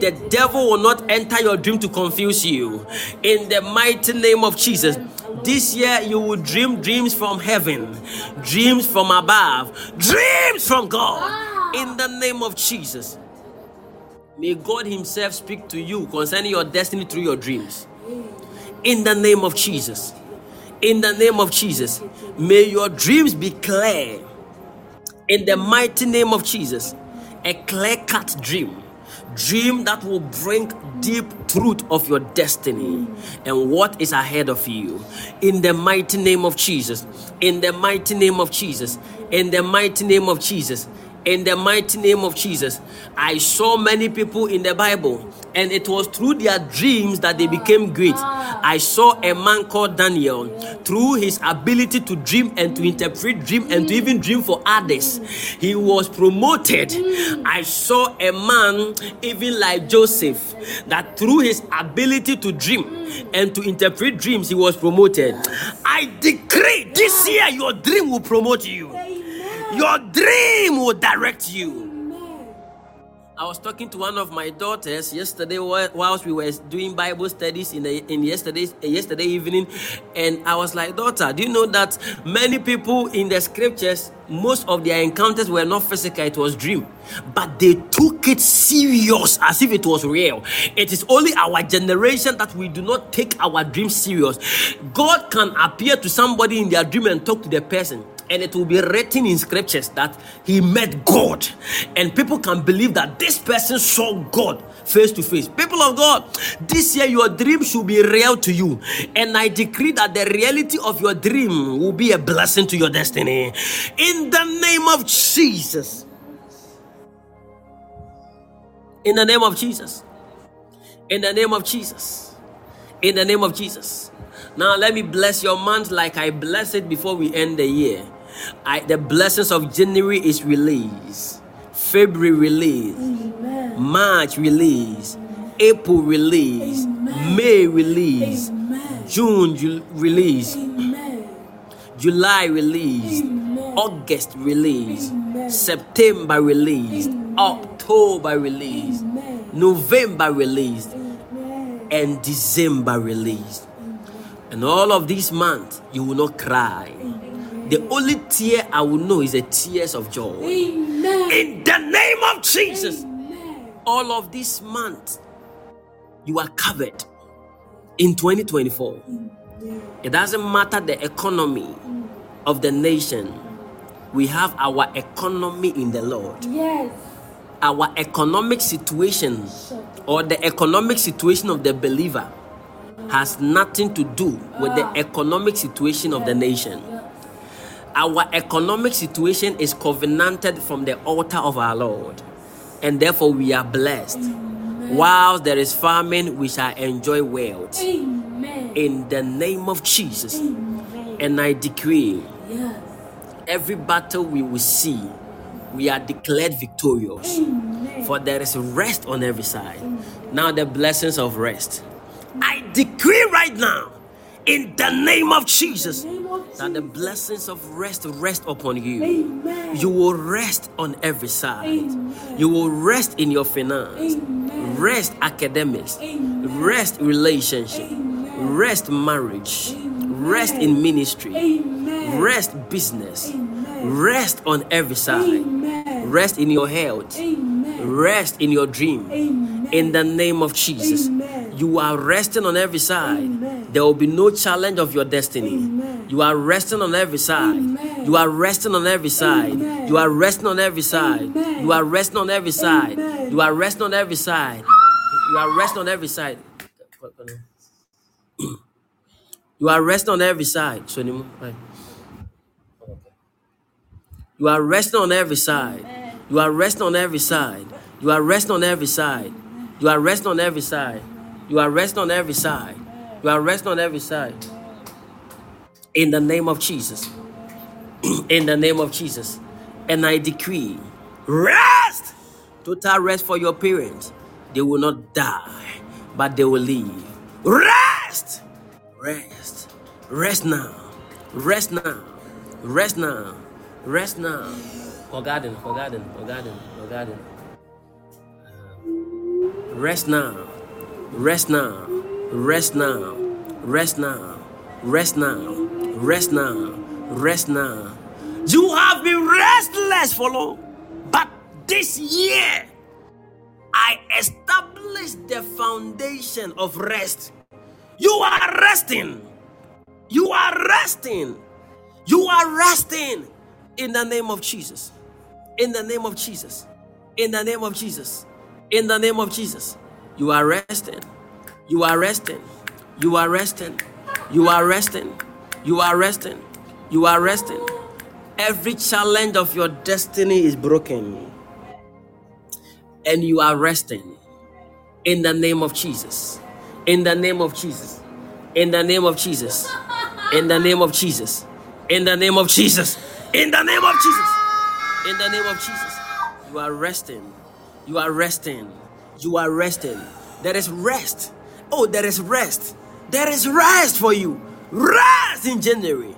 The devil will not enter your dream to confuse you. In the mighty name of Jesus. This year you will dream dreams from heaven, dreams from above, dreams from God. Ah. In the name of Jesus. May God Himself speak to you concerning your destiny through your dreams. In the name of Jesus. In the name of Jesus. May your dreams be clear. In the mighty name of Jesus. A clear cut dream. Dream that will bring deep truth of your destiny and what is ahead of you. In the mighty name of Jesus. In the mighty name of Jesus. In the mighty name of Jesus in the mighty name of Jesus. I saw many people in the Bible, and it was through their dreams that they became great. I saw a man called Daniel through his ability to dream and to interpret dream and to even dream for others. He was promoted. I saw a man even like Joseph that through his ability to dream and to interpret dreams he was promoted. I decree this year your dream will promote you. Your dream will direct you. I was talking to one of my daughters yesterday whi- whilst we were doing Bible studies in the, in yesterday's uh, yesterday evening, and I was like, "Daughter, do you know that many people in the scriptures, most of their encounters were not physical; it was dream, but they took it serious as if it was real. It is only our generation that we do not take our dreams serious. God can appear to somebody in their dream and talk to the person." And it will be written in scriptures that he met God, and people can believe that this person saw God face to face. People of God, this year your dream should be real to you, and I decree that the reality of your dream will be a blessing to your destiny. In the name of Jesus. In the name of Jesus. In the name of Jesus. In the name of Jesus. Now let me bless your month like I blessed it before we end the year. I, the blessings of January is released. February release. Amen. March release. April release. Amen. May release. Amen. June ju- release. Amen. July release. Amen. August release. Amen. September release. October release. Amen. November release. Amen. and December released. And all of these months, you will not cry. The only tear I will know is the tears of joy. Amen. In the name of Jesus, Amen. all of this month, you are covered in 2024. It doesn't matter the economy of the nation, we have our economy in the Lord. Yes. Our economic situation or the economic situation of the believer has nothing to do with the ah. economic situation of the nation. Ah. Our economic situation is covenanted from the altar of our Lord, and therefore we are blessed. While there is famine, we shall enjoy wealth Amen. in the name of Jesus. Amen. And I decree Yes. every battle we will see, we are declared victorious. Amen. For there is rest on every side. Now, the blessings of rest. I decree right now, in the name of Jesus, Name of that the blessings of rest rest upon you. Amen. You will rest on every side. Amen. You will rest in your finance. Amen. Rest academics. Rest relationship. Rest marriage. Rest in ministry. Rest business. Rest on every side. Rest in your health. Rest in your dream. In the name of Jesus. You are resting on every side. Amen. There will be no challenge of your destiny. Amen. You are resting on every side. Amen. You are resting on every side. You are resting on every side. You are resting on every side. You are resting on every side. You are resting on every side. You are resting on every side. So, right. You are resting on every side. You are resting on every side. You are resting on every side. You are resting on every side. You are resting on every side. You are resting on every side. In the name of Jesus. In the name of Jesus. And I decree rest. Total rest for your parents. They will not die, but they will live. Rest. Rest. Rest now. Rest now. Rest now. Rest now. Forgotten, forgotten, forgotten, forgotten. Rest now. Rest now. Rest now. Rest now. Rest now. Rest now. Rest now. You have been restless for long, but this year I established the foundation of rest. You are resting. You are resting. You are resting in the name of Jesus. In the name of Jesus. In the name of Jesus. In the name of Jesus. You are resting. You are resting. You are resting. You are resting. You are resting. You are resting. Every challenge of your destiny is broken. And you are resting. In the name of Jesus. In the name of Jesus. In the name of Jesus. In the name of Jesus. In the name of Jesus. In the name of Jesus. In the name of Jesus. You are resting. You are resting. You are resting. There is rest. Oh, there is rest. There is rest for you. Rest in January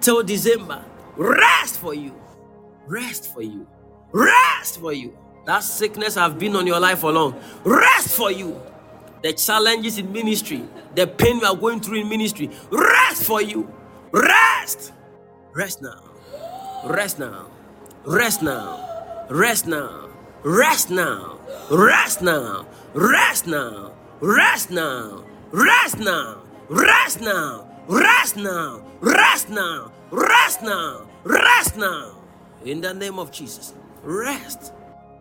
till December. Rest for you. Rest for you. Rest for you. That sickness have been on your life for long. Rest for you. The challenges in ministry, the pain you are going through in ministry. Rest for you. Rest. Rest now. Rest now. Rest now. Rest now. Rest now. Rest now. Rest now. Rest now. Rest now. Rest now. Rest now. Rest now. Rest now. Rest now. In the name of Jesus. Rest.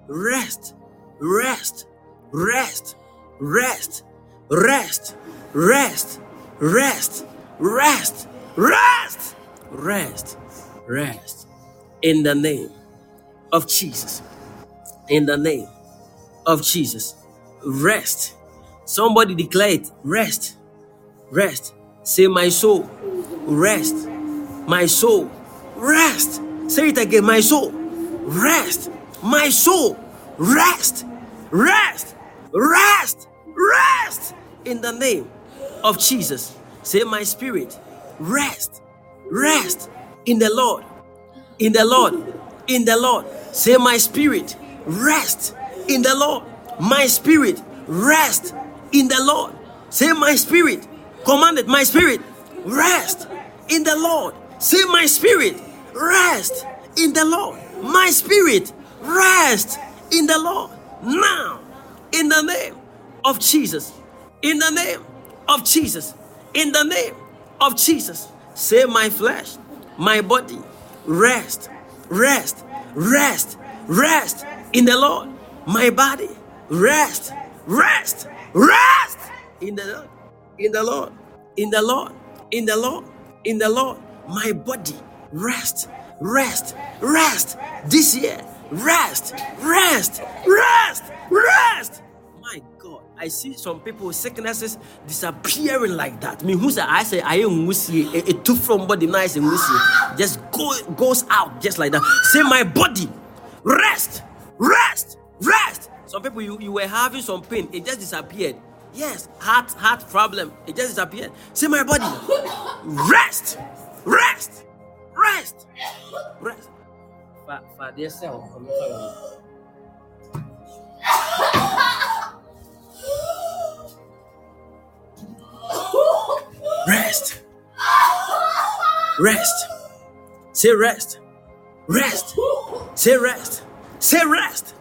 Rest. Rest. Rest. Rest. Rest. Rest. Rest. Rest. Rest. Rest. Rest. In the name of Jesus. In the name of Jesus. Rest. Somebody declare it. Rest. Rest. Say, my soul. Rest. My soul. Rest. Say it again. My soul. Rest. My soul. Rest. Rest. Rest. Rest. In the name of Jesus. Say, my spirit. Rest. Rest. In the Lord. In the Lord. In the Lord. Say, my spirit. Rest. In the Lord. My spirit. Rest. In the Lord. Say, my spirit. Commanded, my spirit. Rest. In the Lord. Say, my spirit. Rest. In the Lord. My spirit. Rest. In the Lord. Now. In the name of Jesus. In the name of Jesus. In the name of Jesus. Say, my flesh, my body, rest, rest, rest, rest in the Lord. My body, rest, rest, rest in the Lord, in the Lord, in the Lord, in the Lord, in the Lord. My body, rest, rest, rest this year. Rest, rest, rest, rest. My God, I see some people sicknesses disappearing like that. Me who's I say I am wusi it, took from body nice and wusi just go goes out just like that. Say my body, rest, rest, rest. Some people you, you were having some pain, it just disappeared. Yes, heart heart problem, it just disappeared. See my body, rest, rest, rest, rest. For, for yourself. Rest. Rest. Say rest. Rest. Say rest. Say rest.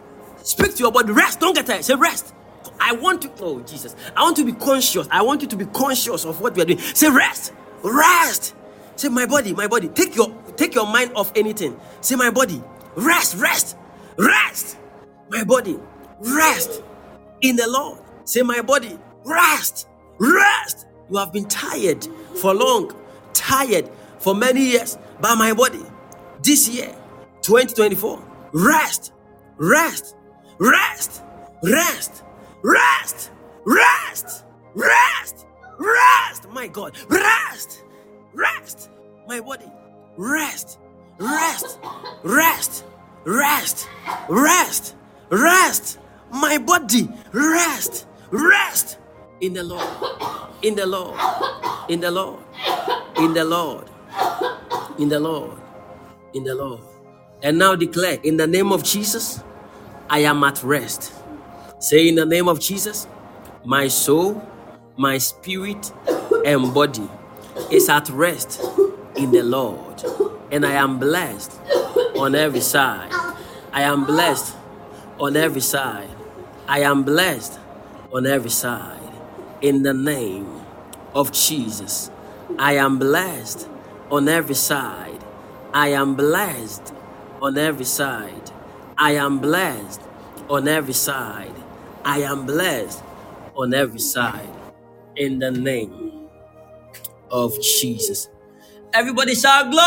Speak to your body. Rest. Don't get tired. Say rest. I want to, oh Jesus, I want to be conscious. I want you to be conscious of what we are doing. Say rest, rest. Say my body, my body. Take your take your mind off anything. Say my body, rest, rest, rest. My body, rest in the Lord. Say my body, rest, rest. You have been tired for long, tired for many years by my body. This year, 2024, rest, rest, rest, rest, rest, rest, rest, rest. My God, rest, rest. My body, rest, rest, rest, rest, rest, rest. My body, rest, rest. In the Lord, in the Lord, in the Lord, in the Lord, in the Lord, in the Lord. And now declare, in the name of Jesus, I am at rest. Say, in the name of Jesus, my soul, my spirit, and body is at rest in the Lord. And I am blessed on every side. I am blessed on every side. I am blessed on every side. In the name of Jesus, I am blessed on every side. I am blessed on every side. I am blessed on every side. I am blessed on every side. In the name of Jesus. Everybody shout glory!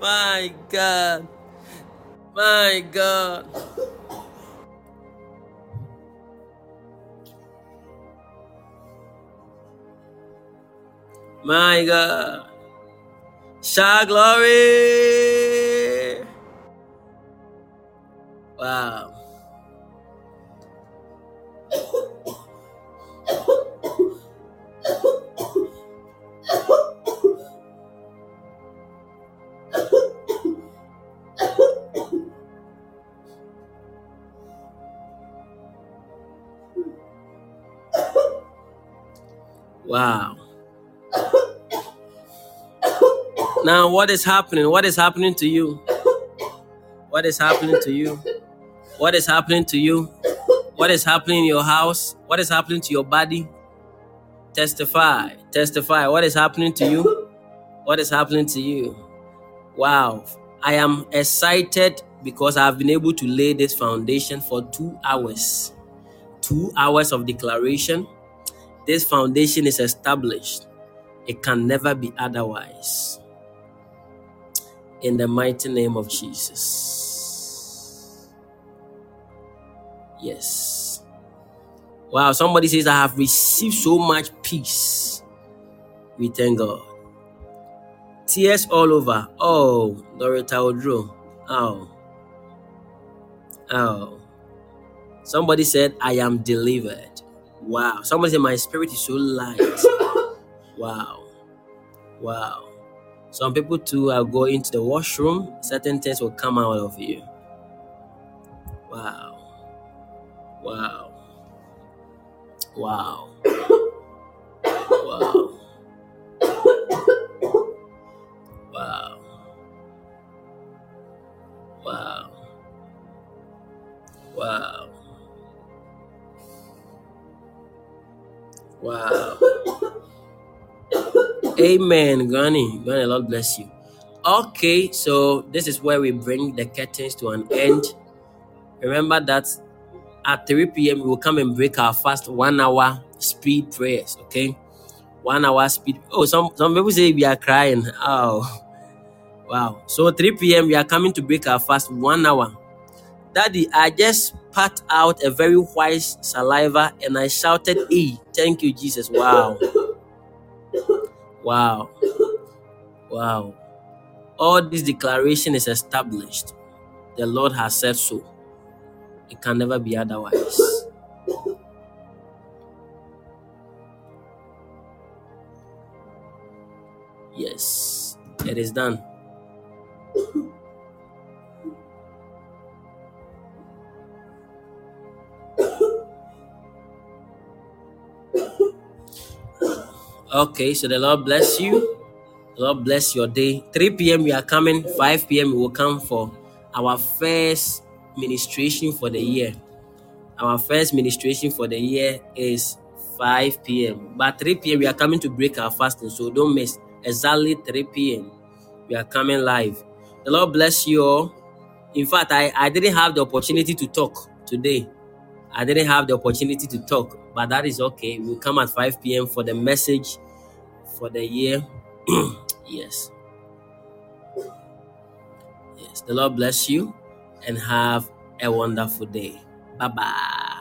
My God. My God. My God. Shout glory. Wow. Wow. Now, what is happening? What is happening to you? What is happening to you? What is happening to you? What is happening in your house? What is happening to your body? Testify. Testify. What is happening to you? What is happening to you? Wow. I am excited because I've been able to lay this foundation for two hours. Two hours of declaration. This foundation is established. It can never be otherwise. In the mighty name of Jesus. Yes. Wow, somebody says, I have received so much peace. We thank God. Tears all over. Oh, Dorita Odro. Oh. Oh. Somebody said, I am delivered. Wow. Somebody said, My spirit is so light. Wow. Wow. Some people too are going to the washroom. Certain things will come out of you. Wow. Wow. Wow. Wow. Wow. Wow. Wow. Wow. Amen, Granny. Granny, Lord bless you. Okay, so this is where we bring the curtains to an end. Remember that at 3 p.m. we will come and break our fast one hour speed prayers. Okay, one hour speed. Oh, some some people say we are crying. Oh, wow. So 3 p.m. we are coming to break our fast one hour. Daddy, I just spat out a very white saliva and I shouted, "E, thank you, Jesus!" Wow, wow, wow. All this declaration is established. The Lord has said so. It can never be otherwise. Yes, it is done. Okay, so the Lord bless you. The Lord bless your day. 3 p.m. we are coming. 5 p.m. we will come for our first ministration for the year. Our first ministration for the year is 5 p.m. But 3 p.m. we are coming to break our fasting, so don't miss. Exactly 3 p.m. We are coming live. The Lord bless you all. In fact, I, I didn't have the opportunity to talk today. I didn't have the opportunity to talk, but that is okay. We'll come at 5 p.m. for the message for the year. yes. Yes. The Lord bless you and have a wonderful day. Bye bye.